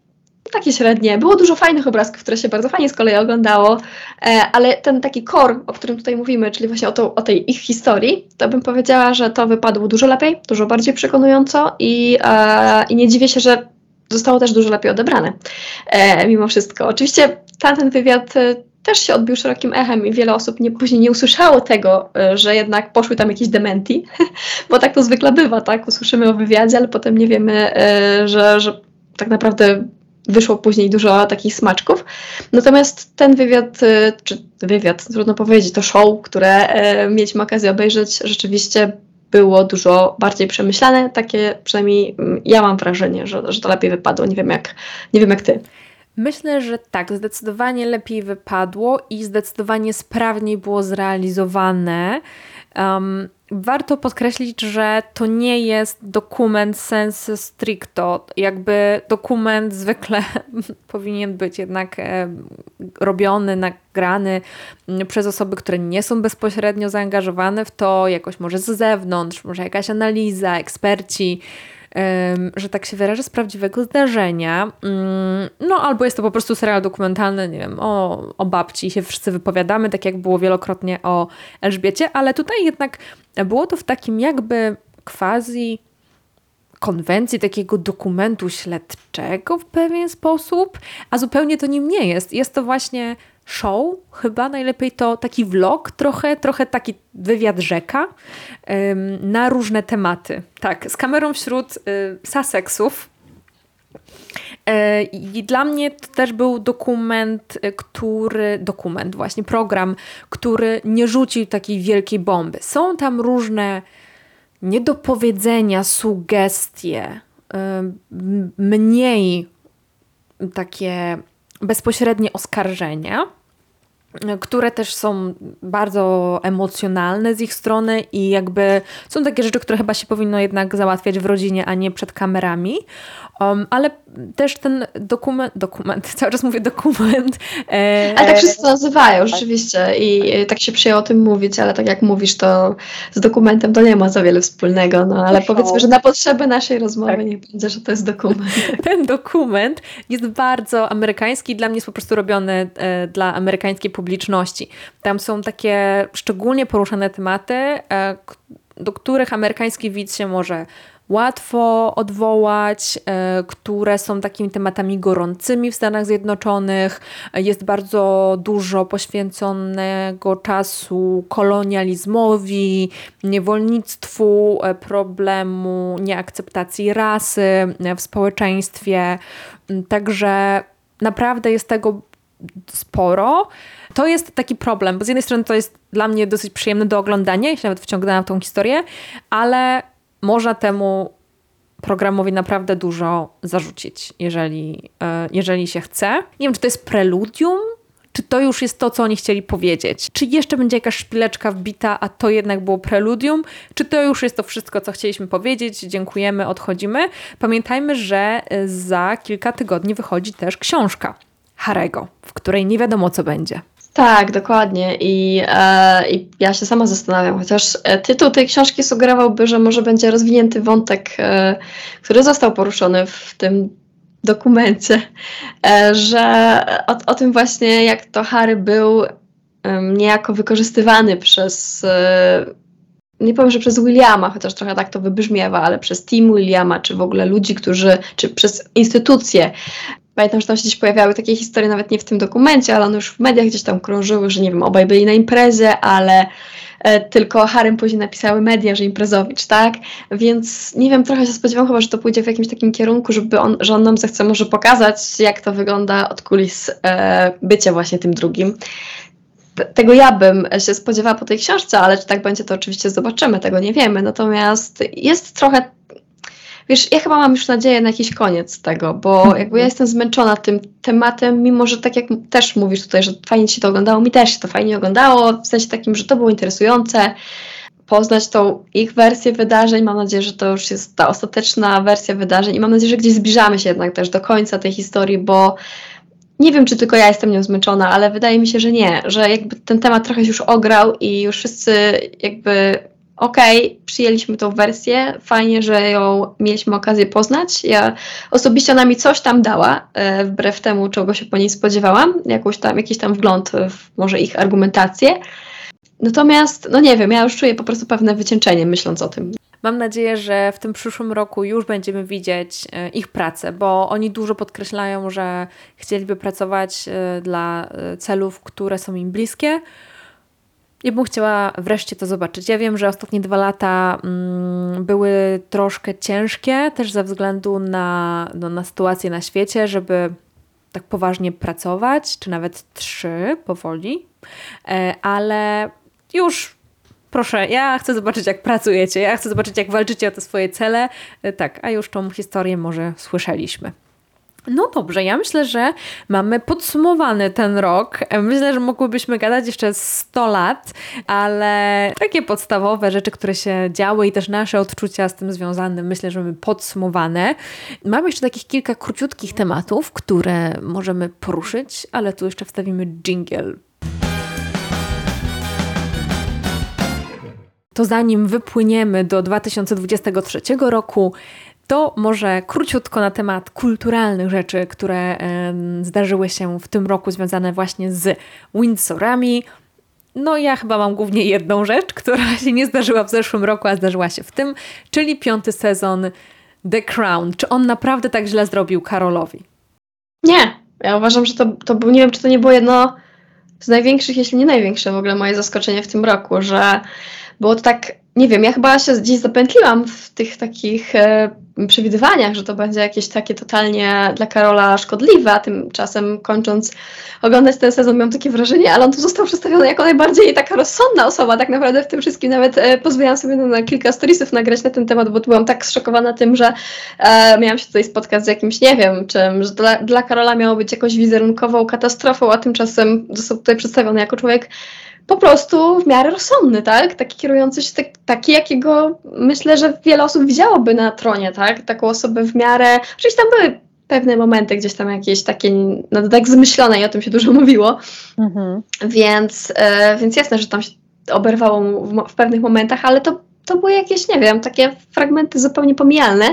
takie średnie. Było dużo fajnych obrazków, które się bardzo fajnie z kolei oglądało, e, ale ten taki core, o którym tutaj mówimy, czyli właśnie o, to, o tej ich historii, to bym powiedziała, że to wypadło dużo lepiej, dużo bardziej przekonująco i, e, i nie dziwię się, że zostało też dużo lepiej odebrane e, mimo wszystko. Oczywiście tamten wywiad też się odbił szerokim echem i wiele osób nie, później nie usłyszało tego, że jednak poszły tam jakieś dementi, [laughs] bo tak to zwykle bywa, tak? Usłyszymy o wywiadzie, ale potem nie wiemy, że, że tak naprawdę wyszło później dużo takich smaczków. Natomiast ten wywiad, czy wywiad, trudno powiedzieć, to show, które e, mieliśmy okazję obejrzeć, rzeczywiście było dużo bardziej przemyślane. Takie przynajmniej mm, ja mam wrażenie, że, że to lepiej wypadło. Nie wiem jak, nie wiem jak ty. Myślę, że tak, zdecydowanie lepiej wypadło i zdecydowanie sprawniej było zrealizowane. Um, warto podkreślić, że to nie jest dokument sensu stricto. Jakby dokument zwykle [laughs] powinien być jednak e, robiony, nagrany mm, przez osoby, które nie są bezpośrednio zaangażowane w to, jakoś może z zewnątrz, może jakaś analiza, eksperci że tak się wyrażę, z prawdziwego zdarzenia. Mm, no, albo jest to po prostu serial dokumentalny, nie wiem, o, o babci się wszyscy wypowiadamy, tak jak było wielokrotnie o Elżbiecie, ale tutaj jednak było to w takim jakby quasi konwencji takiego dokumentu śledczego w pewien sposób, a zupełnie to nim nie jest. Jest to właśnie show, chyba najlepiej to taki vlog, trochę, trochę taki wywiad rzeka na różne tematy. Tak, z kamerą wśród y, Sussexów. Y, I dla mnie to też był dokument, y, który, dokument właśnie, program, który nie rzucił takiej wielkiej bomby. Są tam różne niedopowiedzenia, sugestie, mniej takie bezpośrednie oskarżenia, które też są bardzo emocjonalne z ich strony i jakby są takie rzeczy, które chyba się powinno jednak załatwiać w rodzinie, a nie przed kamerami. Um, ale też ten dokument, dokument, [laughs] cały czas mówię dokument. E, ale tak wszyscy to nazywają rzeczywiście i tak się przyjęło o tym mówić, ale tak jak mówisz, to z dokumentem to nie ma za wiele wspólnego, no ale powiedzmy, że na potrzeby naszej rozmowy tak. nie będzie, że to jest dokument. [laughs] Ten dokument jest bardzo amerykański, dla mnie jest po prostu robiony e, dla amerykańskiej publiczności. Tam są takie szczególnie poruszane tematy, e, do których amerykański widz się może łatwo odwołać, e, które są takimi tematami gorącymi w Stanach Zjednoczonych. Jest bardzo dużo poświęconego czasu kolonializmowi, niewolnictwu, e, problemu nieakceptacji rasy w społeczeństwie. Także naprawdę jest tego sporo. To jest taki problem, bo z jednej strony to jest dla mnie dosyć przyjemne do oglądania, jeśli nawet wciągnęłam tą historię, ale można temu programowi naprawdę dużo zarzucić, jeżeli, e, jeżeli się chce. Nie wiem, czy to jest preludium, czy to już jest to, co oni chcieli powiedzieć? Czy jeszcze będzie jakaś szpileczka wbita, a to jednak było preludium? Czy to już jest to wszystko, co chcieliśmy powiedzieć? Dziękujemy, odchodzimy. Pamiętajmy, że e, za kilka tygodni wychodzi też książka Harego, w której nie wiadomo, co będzie. Tak, dokładnie. I, e, I ja się sama zastanawiam, chociaż e, tytuł tej książki sugerowałby, że może będzie rozwinięty wątek, e, który został poruszony w tym dokumencie, e, że o, o, tym właśnie, jak to Harry był niejako wykorzystywany przez e, nie powiem, że przez Williama, chociaż trochę tak to wybrzmiewa, ale przez team Williama, czy w ogóle ludzi, którzy, czy przez instytucje, Pamiętam, że tam się gdzieś pojawiały takie historie, nawet nie w tym dokumencie, ale one już w mediach gdzieś tam krążyły, że nie wiem, obaj byli na imprezie, ale e, tylko Harem później napisały media, że imprezowicz, tak? Więc nie wiem, trochę się spodziewałam chyba, że to pójdzie w jakimś takim kierunku, żeby on, że on nam zechce może pokazać, jak to wygląda od kulis e, bycia właśnie tym drugim. Tego ja bym się spodziewała po tej książce, ale czy tak będzie, to oczywiście zobaczymy, tego nie wiemy. Natomiast jest trochę Wiesz, ja chyba mam już nadzieję na jakiś koniec tego, bo mhm. jakby ja jestem zmęczona tym tematem, mimo że tak jak też mówisz tutaj, że fajnie ci to oglądało, mi też się to fajnie oglądało, w sensie takim, że to było interesujące, poznać tą ich wersję wydarzeń. Mam nadzieję, że to już jest ta ostateczna wersja wydarzeń i mam nadzieję, że gdzieś zbliżamy się jednak też do końca tej historii, bo nie wiem, czy tylko ja jestem nią zmęczona, ale wydaje mi się, że nie, że jakby ten temat trochę się już ograł i już wszyscy jakby okej, okay, przyjęliśmy tą wersję, fajnie, że ją mieliśmy okazję poznać. Ja osobiście ona mi coś tam dała, e, wbrew temu, czego się po niej spodziewałam, jakąś tam, jakiś tam wgląd w może ich argumentację. Natomiast, no nie wiem, ja już czuję po prostu pewne wycieńczenie myśląc o tym. Mam nadzieję, że w tym przyszłym roku już będziemy widzieć e, ich pracę, bo oni dużo podkreślają, że chcieliby pracować e, dla celów, które są im bliskie ja bym chciała wreszcie to zobaczyć. Ja wiem, że ostatnie dwa lata mm, były troszkę ciężkie, też ze względu na, no, na sytuację na świecie, żeby tak poważnie pracować, czy nawet trzy powoli, e, ale już proszę, ja chcę zobaczyć, jak pracujecie, ja chcę zobaczyć, jak walczycie o te swoje cele. E, tak, a już tą historię może słyszeliśmy. No dobrze, ja myślę, że mamy podsumowany ten rok. Myślę, że mogłybyśmy gadać jeszcze 100 lat, ale takie podstawowe rzeczy, które się działy i też nasze odczucia z tym związane, myślę, że mamy podsumowane. Mam jeszcze takich kilka króciutkich tematów, które możemy poruszyć, ale tu jeszcze wstawimy jingle. To zanim wypłyniemy do 2023 roku, to może króciutko na temat kulturalnych rzeczy, które zdarzyły się w tym roku związane właśnie z Windsorami. No ja chyba mam głównie jedną rzecz, która się nie zdarzyła w zeszłym roku, a zdarzyła się w tym, czyli piąty sezon The Crown. Czy on naprawdę tak źle zrobił Karolowi? Nie. Ja uważam, że to, to był, nie wiem, czy to nie było jedno z największych, jeśli nie największe w ogóle moje zaskoczenie w tym roku, że było to tak, nie wiem, ja chyba się gdzieś zapętliłam w tych takich e, przewidywaniach, że to będzie jakieś takie totalnie dla Karola szkodliwe, a tymczasem kończąc oglądać ten sezon miałam takie wrażenie, ale on tu został przedstawiony jako najbardziej taka rozsądna osoba tak naprawdę w tym wszystkim. Nawet e, pozwoliłam sobie na, kilka storiesów nagrać na ten temat, bo byłam tak zszokowana tym, że e, miałam się tutaj spotkać z jakimś, nie wiem czym, że dla, dla Karola miało być jakąś wizerunkową katastrofą, a tymczasem został tutaj przedstawiony jako człowiek po prostu w miarę rozsądny, tak? Taki kierujący się, tak, taki jakiego myślę, że wiele osób widziałoby na tronie, tak? Taką osobę w miarę, oczywiście tam były pewne momenty gdzieś tam jakieś takie, no tak zmyślone i o tym się dużo [laughs] mówiło, mhm. więc, e, więc jasne, że tam się oberwało mu w, w, pewnych momentach, ale to, to były jakieś, nie wiem, takie fragmenty zupełnie pomijalne,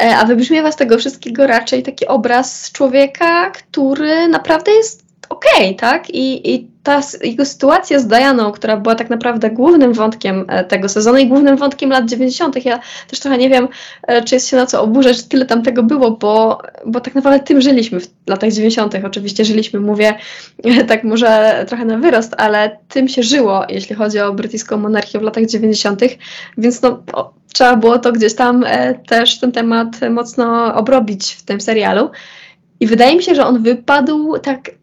e, a wybrzmiewa z tego wszystkiego raczej taki obraz człowieka, który naprawdę jest okej, okay, tak? I, I ta jego sytuacja z Dianą, która była tak naprawdę głównym wątkiem e, tego sezonu i głównym wątkiem lat 90., ja też trochę nie wiem, e, czy jest się na co oburzać, że tyle tam tego było, bo, bo tak naprawdę tym żyliśmy w latach 90. Oczywiście żyliśmy, mówię [laughs] tak może trochę na wyrost, ale tym się żyło, jeśli chodzi o brytyjską monarchię w latach 90., więc no, trzeba było to gdzieś tam e, też ten temat mocno obrobić w tym serialu. I wydaje mi się, że on wypadł tak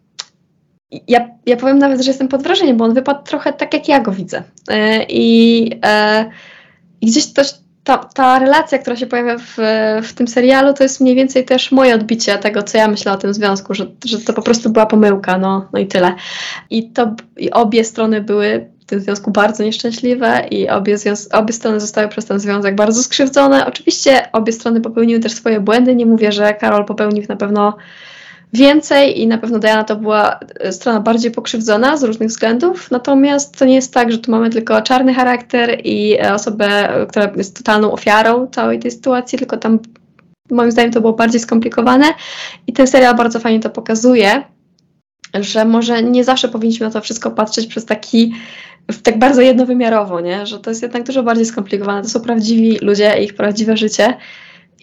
ja, ja powiem nawet, że jestem pod wrażeniem, bo on wypadł trochę tak, jak ja go widzę. E, I, e, i gdzieś też ta, ta relacja, która się pojawia w, w tym serialu, to jest mniej więcej też moje odbicie tego, co ja myślę o tym związku, że, że to po prostu była pomyłka, no, no i tyle. I to i obie strony były w tym związku bardzo nieszczęśliwe i obie, obie strony zostały przez ten związek bardzo skrzywdzone. Oczywiście obie strony popełniły też swoje błędy. Nie mówię, że Karol popełnił na pewno więcej i na pewno Diana to była e, strona bardziej pokrzywdzona z różnych względów, natomiast to nie jest tak, że tu mamy tylko czarny charakter i e, osobę, która jest totalną ofiarą całej tej sytuacji, tylko tam moim zdaniem to było bardziej skomplikowane. I ten serial bardzo fajnie to pokazuje, że może nie zawsze powinniśmy na to wszystko patrzeć przez taki tak bardzo jednowymiarowo, nie? że to jest jednak dużo bardziej skomplikowane, to są prawdziwi ludzie i ich prawdziwe życie.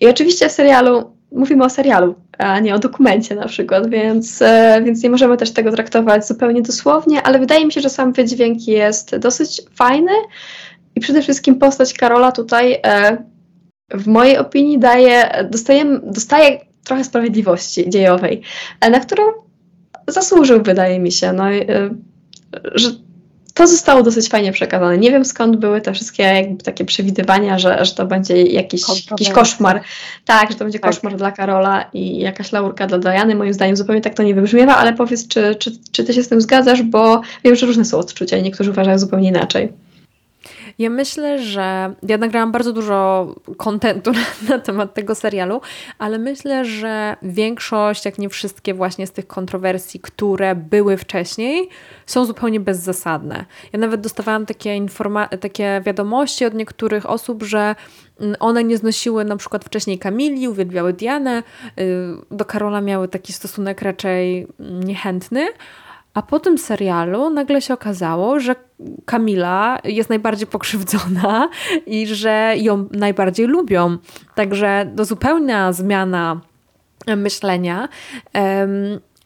I oczywiście w serialu mówimy o serialu, a nie o dokumencie na przykład, więc, e, więc nie możemy też tego traktować zupełnie dosłownie, ale wydaje mi się, że sam wydźwięk jest dosyć fajny i przede wszystkim postać Karola tutaj e, w mojej opinii daje, dostaje, dostaje trochę sprawiedliwości dziejowej, e, na którą zasłużył, wydaje mi się. No, że to zostało dosyć fajnie przekazane. Nie wiem skąd były te wszystkie jakby takie przewidywania, że, że to będzie jakiś, jakiś koszmar. Tak, że to będzie tak. koszmar dla Karola i jakaś laurka dla Diany. Moim zdaniem zupełnie tak to nie wybrzmiewa, ale powiedz, czy, czy, czy ty się z tym zgadzasz, bo wiem, że różne są odczucia i niektórzy uważają zupełnie inaczej. Ja myślę, że ja nagrałam bardzo dużo kontentu [laughs] na, na, temat tego serialu, ale myślę, że większość, jak nie wszystkie właśnie z tych kontrowersji, które były wcześniej, są zupełnie bezzasadne. Ja nawet dostawałam takie, informa- takie wiadomości od niektórych osób, że mm, one nie znosiły na przykład wcześniej Kamili, uwielbiały Dianę, y, do Karola miały taki stosunek raczej niechętny, a po tym serialu nagle się okazało, że Kamila jest najbardziej pokrzywdzona i że ją najbardziej lubią. Także to zupełna zmiana myślenia,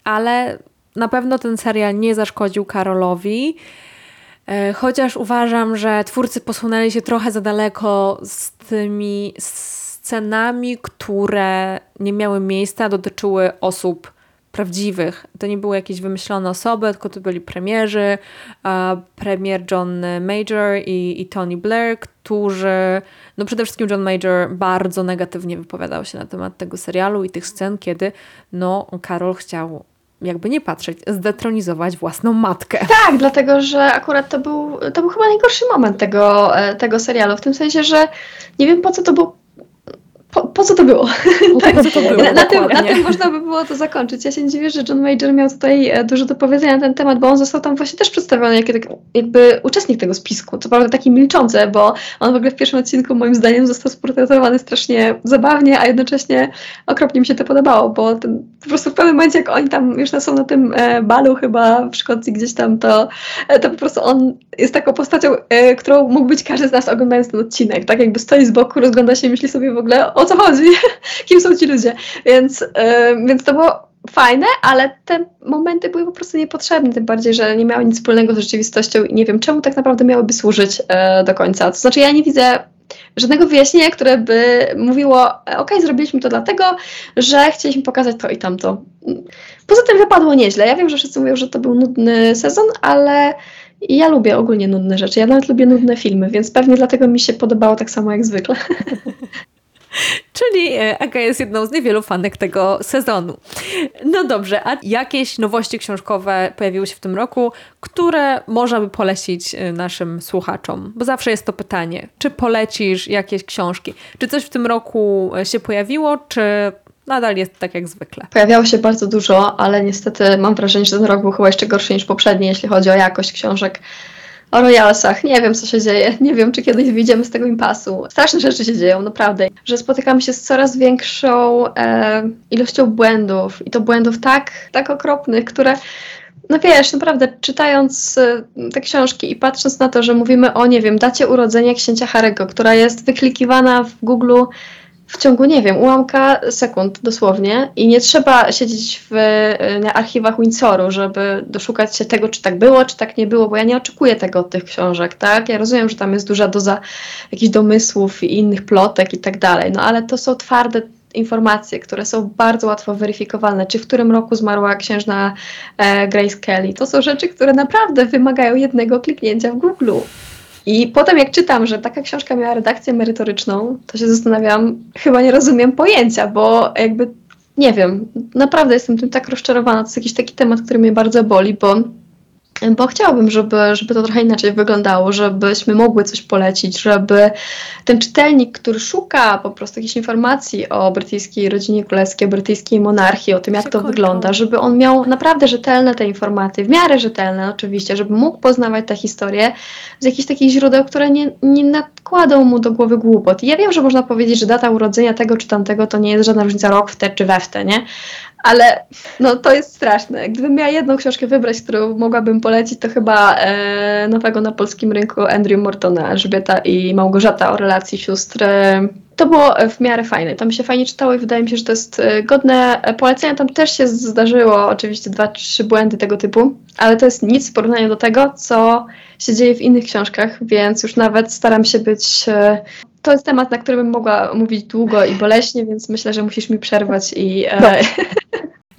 ale na pewno ten serial nie zaszkodził Karolowi. E, chociaż uważam, że twórcy posunęli się trochę za daleko z tymi scenami, które nie miały miejsca, dotyczyły osób prawdziwych. To nie były jakieś wymyślone osoby, tylko to byli premierzy, premier John Major i, i Tony Blair, którzy, no przede wszystkim John Major bardzo negatywnie wypowiadał się na temat tego serialu i tych scen, kiedy no Karol chciał jakby nie patrzeć, zdetronizować własną matkę. Tak, dlatego że akurat to był, to był chyba najgorszy moment tego, e, tego serialu, w tym sensie, że nie wiem po co to było po, po, co to było? [laughs] tak, co to było? Na, tym, na, tym, można by było to zakończyć. Ja się nie dziwię, że John Major miał tutaj e, dużo do powiedzenia na ten temat, bo on został tam właśnie też przedstawiony jako jakby uczestnik tego spisku. Co prawda taki milczący, bo on w ogóle w pierwszym odcinku moim zdaniem został sportretowany strasznie zabawnie, a jednocześnie okropnie mi się to podobało, bo ten, po prostu w pewnym momencie, jak oni tam już są na tym e, balu chyba w Szkocji gdzieś tam, to, e, to po prostu on jest taką postacią, którą mógł być każdy z nas oglądając ten odcinek. Tak jakby stoi z boku, rozgląda się i myśli sobie w ogóle o co chodzi, [laughs] kim są ci ludzie. Więc, yy, więc to było fajne, ale te momenty były po prostu niepotrzebne, tym bardziej, że nie miały nic wspólnego z rzeczywistością i nie wiem, czemu tak naprawdę miałyby służyć yy, do końca. To znaczy, ja nie widzę żadnego wyjaśnienia, które by mówiło, ok, zrobiliśmy to dlatego, że chcieliśmy pokazać to i tamto. Poza tym wypadło nieźle. Ja wiem, że wszyscy mówią, że to był nudny sezon, ale ja lubię ogólnie nudne rzeczy. Ja nawet lubię nudne filmy, więc pewnie dlatego mi się podobało tak samo jak zwykle. [laughs] Czyli e, Aga jest jedną z niewielu fanek tego sezonu. No dobrze, a jakieś nowości książkowe pojawiły się w tym roku, które można by polecić e, naszym słuchaczom? Bo zawsze jest to pytanie, czy polecisz jakieś książki? Czy coś w tym roku e, się pojawiło, czy nadal jest tak jak zwykle? Pojawiało się bardzo dużo, ale niestety mam wrażenie, że ten rok był chyba jeszcze gorszy niż poprzedni, jeśli chodzi o jakość książek o Royalsach. Nie wiem, co się dzieje. Nie wiem, czy kiedyś wyjdziemy z tego impasu. Straszne rzeczy się dzieją, naprawdę. Że spotykamy się z coraz większą e, ilością błędów i to błędów tak, tak okropnych, które no wiesz, naprawdę czytając e, te książki i patrząc na to, że mówimy o, nie wiem, dacie urodzenia księcia Harego, która jest wyklikiwana w Google w ciągu, nie wiem, ułamka sekund dosłownie i nie trzeba siedzieć w na archiwach Windsoru, żeby doszukać się tego, czy tak było, czy tak nie było, bo ja nie oczekuję tego od tych książek, tak? Ja rozumiem, że tam jest duża doza jakichś domysłów i innych plotek i tak dalej, no ale to są twarde informacje, które są bardzo łatwo weryfikowalne, czy w którym roku zmarła księżna e, Grace Kelly. To są rzeczy, które naprawdę wymagają jednego kliknięcia w Google. I potem jak czytam, że taka książka miała redakcję merytoryczną, to się zastanawiam, chyba nie rozumiem pojęcia, bo jakby nie wiem, naprawdę jestem tym tak rozczarowana. To jest jakiś taki temat, który mnie bardzo boli, bo bo chciałabym, żeby, żeby to trochę inaczej wyglądało, żebyśmy mogły coś polecić, żeby ten czytelnik, który szuka po prostu jakichś informacji o brytyjskiej rodzinie królewskiej, o brytyjskiej monarchii, o tym, jak to wygląda, żeby on miał naprawdę rzetelne te informacje, w miarę rzetelne oczywiście, żeby mógł poznawać tę historię z jakichś takich źródeł, które nie, nie nakładą mu do głowy głupot. I ja wiem, że można powiedzieć, że data urodzenia tego czy tamtego to nie jest żadna różnica rok w te czy we w te, nie? ale no to jest straszne. Gdybym miała jedną książkę wybrać, którą mogłabym polecić, to chyba e, nowego na polskim rynku Andrew Mortona, Elżbieta i Małgorzata o relacji sióstr. To było w miarę fajne. Tam się fajnie czytało i wydaje mi się, że to jest e, godne polecenia. Tam też się zdarzyło oczywiście dwa, trzy błędy tego typu, ale to jest nic w porównaniu do tego, co się dzieje w innych książkach, więc już nawet staram się być e, to jest temat, na który bym mogła mówić długo i boleśnie, więc myślę, że musisz mi przerwać i. E... No.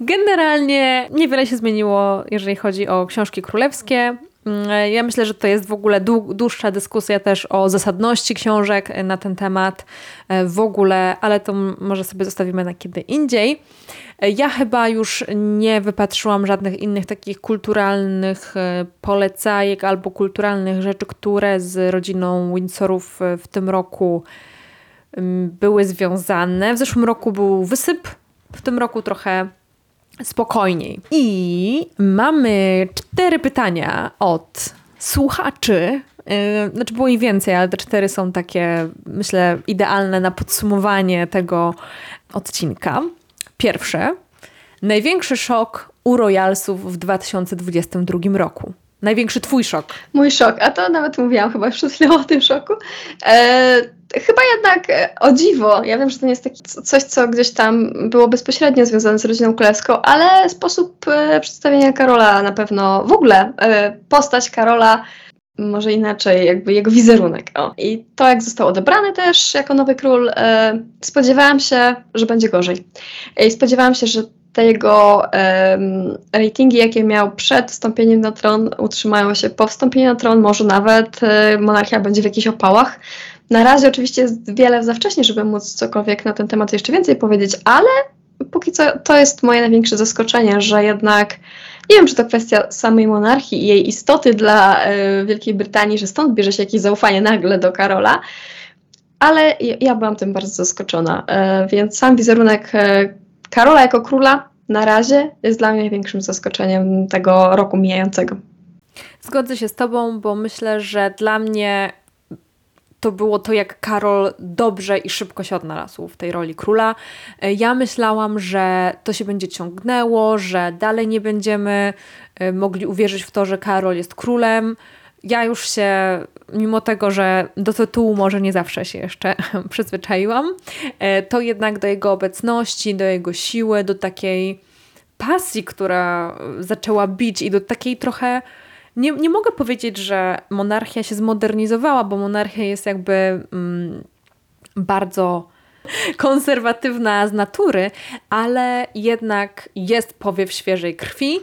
[laughs] Generalnie niewiele się zmieniło, jeżeli chodzi o książki królewskie. Mm, ja myślę, że to jest w ogóle dłuższa dyskusja też o zasadności książek na ten temat e, w ogóle, ale to może sobie zostawimy na kiedy indziej. E, ja chyba już nie wypatrzyłam żadnych innych takich kulturalnych e, polecajek albo kulturalnych rzeczy, które z rodziną Windsorów w tym roku mm, były związane. W zeszłym roku był wysyp, w tym roku trochę spokojniej. I mamy cztery pytania od słuchaczy. Yy, znaczy było ich więcej, ale te cztery są takie, myślę, idealne na podsumowanie tego odcinka. Pierwsze. Największy szok u Royalsów w 2022 roku. Największy twój szok. Mój szok, a to nawet mówiłam chyba przed chwilą o tym szoku. E, chyba jednak e, o dziwo. Ja wiem, że to nie jest taki coś, co gdzieś tam było bezpośrednio związane z rodziną królewską, ale sposób e, przedstawienia Karola na pewno, w ogóle e, postać Karola może inaczej, jakby jego wizerunek. O. I to, jak został odebrany też jako nowy król, e, spodziewałam się, że będzie gorzej. I spodziewałam się, że te jego um, ratingi, jakie miał przed wstąpieniem na tron, utrzymają się po wstąpieniu na tron, może nawet e, monarchia będzie w jakichś opałach. Na razie oczywiście jest wiele za wcześnie, żeby móc cokolwiek na ten temat jeszcze więcej powiedzieć, ale póki co to jest moje największe zaskoczenie, że jednak nie wiem, czy to kwestia samej monarchii i jej istoty dla e, Wielkiej Brytanii, że stąd bierze się jakieś zaufanie nagle do Karola, ale ja byłam tym bardzo zaskoczona. E, więc sam wizerunek Karola jako króla na razie jest dla mnie największym zaskoczeniem tego roku mijającego. Zgodzę się z Tobą, bo myślę, że dla mnie to było to, jak Karol dobrze i szybko się odnalazł w tej roli króla. E, ja myślałam, że to się będzie ciągnęło, że dalej nie będziemy mogli uwierzyć w to, że Karol jest królem ja już się, mimo tego, że do tytułu może nie zawsze się jeszcze [laughs] przyzwyczaiłam, e, to jednak do jego obecności, do jego siły, do takiej pasji, która zaczęła bić i do takiej trochę. Nie, nie mogę powiedzieć, że monarchia się zmodernizowała, bo monarchia jest jakby mm, bardzo [laughs] konserwatywna z natury, ale jednak jest powiew świeżej krwi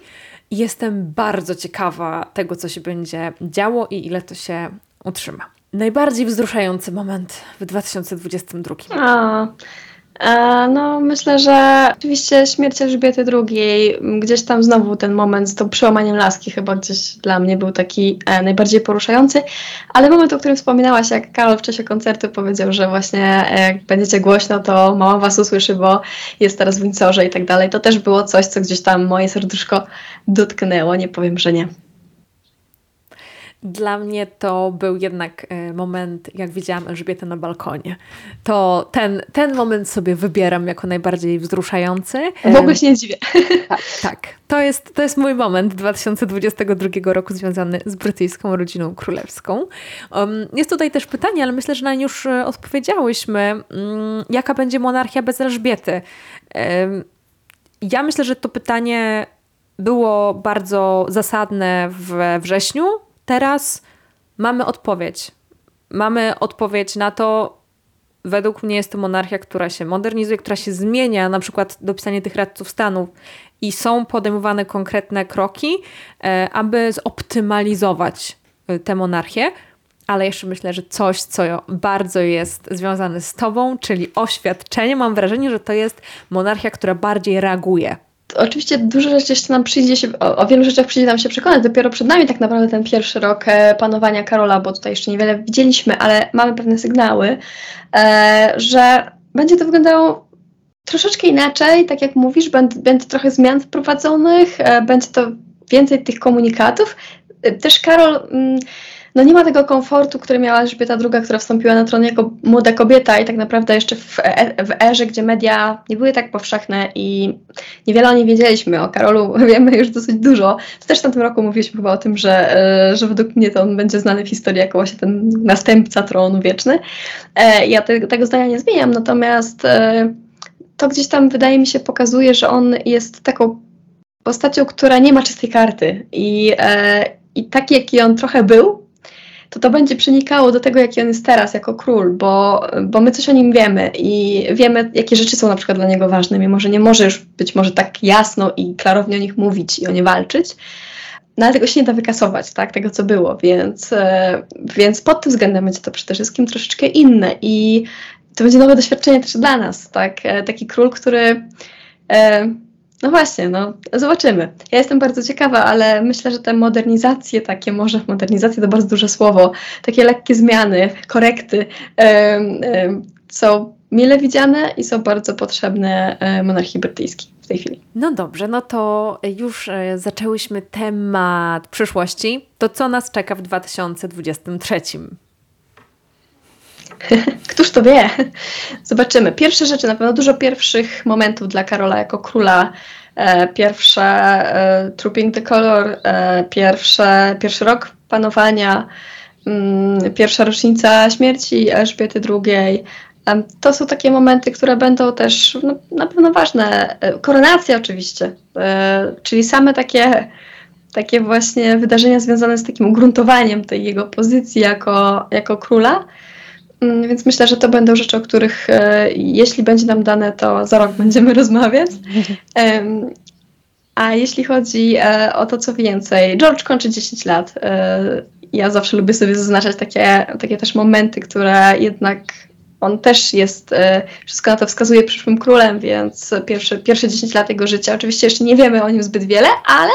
Jestem bardzo ciekawa tego, co się będzie działo i ile to się utrzyma. Najbardziej wzruszający moment w 2022. A, no, myślę, że oczywiście śmierć Elżbiety II, gdzieś tam znowu ten moment z tą przełamaniem laski chyba gdzieś dla mnie był taki e, najbardziej poruszający, ale moment, o którym wspominałaś, jak Karol w czasie koncertu powiedział, że właśnie e, jak będziecie głośno, to mama was usłyszy, bo jest teraz w i tak dalej, to też było coś, co gdzieś tam moje serduszko dotknęło, nie powiem, że nie. Dla mnie to był jednak e, moment, jak widziałam Elżbietę na balkonie. To ten, ten moment sobie wybieram jako najbardziej wzruszający. W ogóle się nie dziwię. [laughs] Tak, tak. To jest, to jest mój moment 2022 roku związany z brytyjską rodziną królewską. Um, jest tutaj też pytanie, ale myślę, że na nie już e, odpowiedziałyśmy. Um, jaka będzie monarchia bez Elżbiety? Ja myślę, że to pytanie było bardzo zasadne we wrześniu teraz mamy odpowiedź. Mamy odpowiedź na to, według mnie jest to monarchia, która się modernizuje, która się zmienia, na przykład dopisanie tych radców stanów i są podejmowane konkretne kroki, e, aby zoptymalizować e, tę monarchię. Ale jeszcze myślę, że coś, co bardzo jest związane z tobą, czyli oświadczenie, mam wrażenie, że to jest monarchia, która bardziej reaguje oczywiście dużo rzeczy jeszcze nam przyjdzie się, o, o, wielu rzeczach przyjdzie nam się przekonać. Dopiero przed nami tak naprawdę ten pierwszy rok e, panowania Karola, bo tutaj jeszcze niewiele widzieliśmy, ale mamy pewne sygnały, e, że będzie to wyglądało troszeczkę inaczej, tak jak mówisz, będzie, będzie trochę zmian wprowadzonych, e, będzie to więcej tych komunikatów. E, też Karol. Mm, no nie ma tego komfortu, który miała Elżbieta II, która wstąpiła na tron jako młoda kobieta i tak naprawdę jeszcze w, e, w erze, gdzie media nie były tak powszechne i niewiele o niej wiedzieliśmy. O Karolu [laughs] wiemy już dosyć dużo. To też w tamtym roku mówiliśmy chyba o tym, że, e, że według mnie to on będzie znany w historii jako właśnie ten następca tronu wieczny. E, ja te, tego zdania nie zmieniam, natomiast to gdzieś tam wydaje mi się pokazuje, że on jest taką postacią, która nie ma czystej karty i, i taki, jaki on trochę był, to to będzie przenikało do tego, jaki on jest teraz jako król, bo, bo my coś o nim wiemy i wiemy, jakie rzeczy są na przykład dla niego ważne, mimo że nie może już być może tak jasno i klarownie o nich mówić i o nie walczyć. No ale tego się nie da wykasować, tak, tego co było, więc, e, więc pod tym względem będzie to przede wszystkim troszeczkę inne i to będzie nowe doświadczenie też dla nas, tak, e, taki król, który e, no właśnie, no zobaczymy. Ja jestem bardzo ciekawa, ale myślę, że te modernizacje, takie może modernizacje to bardzo duże słowo, takie lekkie zmiany, korekty są mile widziane i są bardzo potrzebne e, monarchii brytyjskiej w tej chwili. No dobrze, no to już e, zaczęłyśmy temat przyszłości. To co nas czeka w 2023? [laughs] Któż to wie? Zobaczymy. Pierwsze rzeczy, na pewno dużo pierwszych momentów dla Karola jako króla. E, pierwsze e, Trooping the Color, e, pierwsze, pierwszy rok panowania, mm, pierwsza rocznica śmierci Elżbiety II. E, to są takie momenty, które będą też no, na pewno ważne. Koronacja oczywiście, czyli same takie takie właśnie wydarzenia związane z takim ugruntowaniem tej jego pozycji jako, jako króla. Mm, więc myślę, że to będą rzeczy, o których e, jeśli będzie nam dane, to za rok będziemy [laughs] rozmawiać. A jeśli chodzi e, o to, co więcej, George kończy 10 lat. Ja zawsze lubię sobie zaznaczać takie, takie też momenty, które jednak on też jest, wszystko na to wskazuje, przyszłym królem, więc pierwsze, pierwsze 10 lat jego życia, oczywiście jeszcze nie wiemy o nim zbyt wiele, ale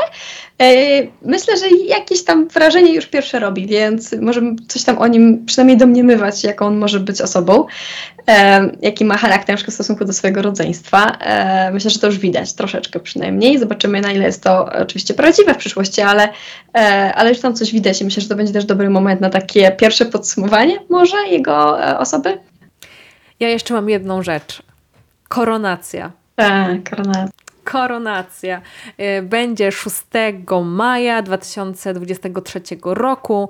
E, myślę, że jakieś tam wrażenie już pierwsze robi, więc możemy coś tam o nim przynajmniej domniemywać, jaką on może być osobą, e, jaki ma charakter w stosunku do swojego rodzeństwa. E, myślę, że to już widać troszeczkę przynajmniej. Zobaczymy, na ile jest to oczywiście prawdziwe w przyszłości, ale, ale już tam coś widać i myślę, że to będzie też dobry moment na takie pierwsze podsumowanie może jego osoby. Ja jeszcze mam jedną rzecz. Koronacja. Tak, koronacja. Koronacja y, będzie 6 maja 2023 roku,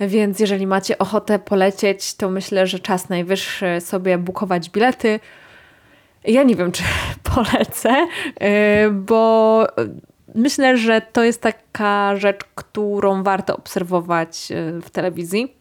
więc jeżeli macie ochotę polecieć, to myślę, że czas najwyższy sobie bukować bilety. Ja nie wiem, czy [laughs] polecę, y, bo myślę, że to jest taka rzecz, którą warto obserwować y, w telewizji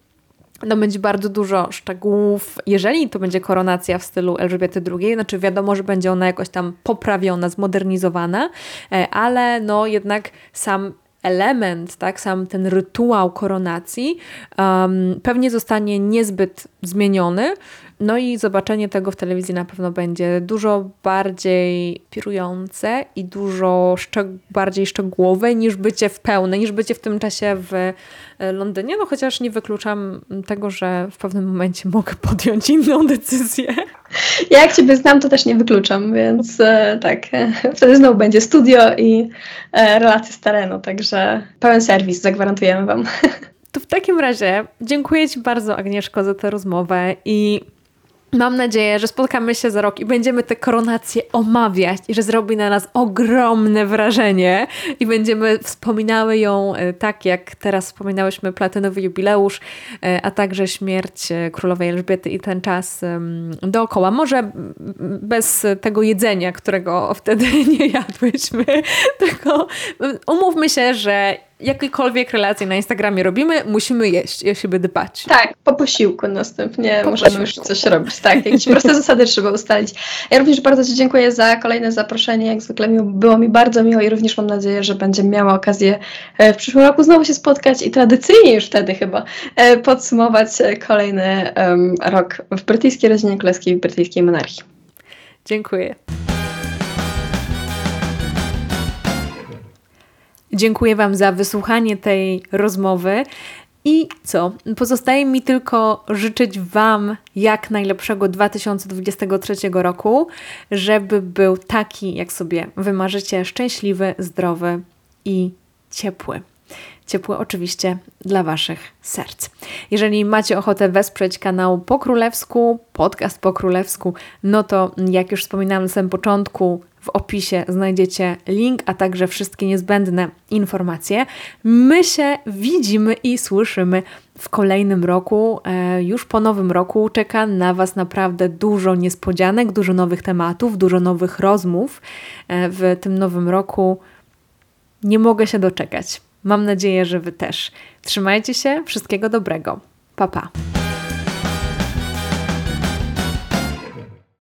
no będzie bardzo dużo szczegółów. Jeżeli to będzie koronacja w stylu Elżbiety II, znaczy wiadomo, że będzie ona jakoś tam poprawiona, zmodernizowana, e, ale no jednak sam element, tak, sam ten rytuał koronacji um, pewnie zostanie niezbyt zmieniony, no i zobaczenie tego w telewizji na pewno będzie dużo bardziej pirujące i dużo szczeg bardziej szczegółowe niż bycie w pełne, niż bycie w tym czasie w e, Londynie. No chociaż nie wykluczam tego, że w pewnym momencie [laughs] mogę podjąć inną decyzję. Ja jak Ciebie znam, to też nie wykluczam, więc e, tak, e, wtedy znowu będzie studio i e, relacje z terenu, także pełen serwis zagwarantujemy Wam. [laughs] To w takim razie dziękuję Ci bardzo Agnieszko za tę rozmowę i Mam nadzieję, że spotkamy się za rok i będziemy tę koronację omawiać i że zrobi na nas ogromne wrażenie i będziemy wspominały ją e, tak, jak teraz wspominałyśmy platynowy jubileusz, e, a także śmierć e, królowej Elżbiety i ten czas dookoła. Może bez tego jedzenia, którego wtedy [laughs] nie jadłyśmy, tylko umówmy się, że jakiekolwiek relacje na Instagramie robimy, musimy jeść i o siebie dbać. Tak, po posiłku następnie po możemy posiłku. już coś robić. Tak, jakieś proste [laughs] zasady trzeba ustalić. Ja również bardzo Ci dziękuję za kolejne zaproszenie. Jak zwykle było mi bardzo miło i również mam nadzieję, że będziemy miała okazję e, w przyszłym roku znowu się spotkać i tradycyjnie już wtedy chyba e, podsumować e, kolejny um, rok w brytyjskiej rodzinie królewskiej, w brytyjskiej monarchii. Dziękuję. Dziękuję Wam za wysłuchanie tej rozmowy. I co? Pozostaje mi tylko życzyć Wam jak najlepszego 2023 roku, żeby był taki, jak sobie wymarzycie, szczęśliwy, zdrowy i ciepły. Ciepły oczywiście dla Waszych serc. Jeżeli macie ochotę wesprzeć kanał po królewsku, podcast po królewsku, no to jak już wspominałam na samym początku, w opisie znajdziecie link, a także wszystkie niezbędne informacje. My się widzimy i słyszymy w kolejnym roku. E, już po nowym roku czeka na Was naprawdę dużo niespodzianek, dużo nowych tematów, dużo nowych rozmów e, w tym nowym roku. Nie mogę się doczekać. Mam nadzieję, że Wy też. Trzymajcie się, wszystkiego dobrego. Pa pa.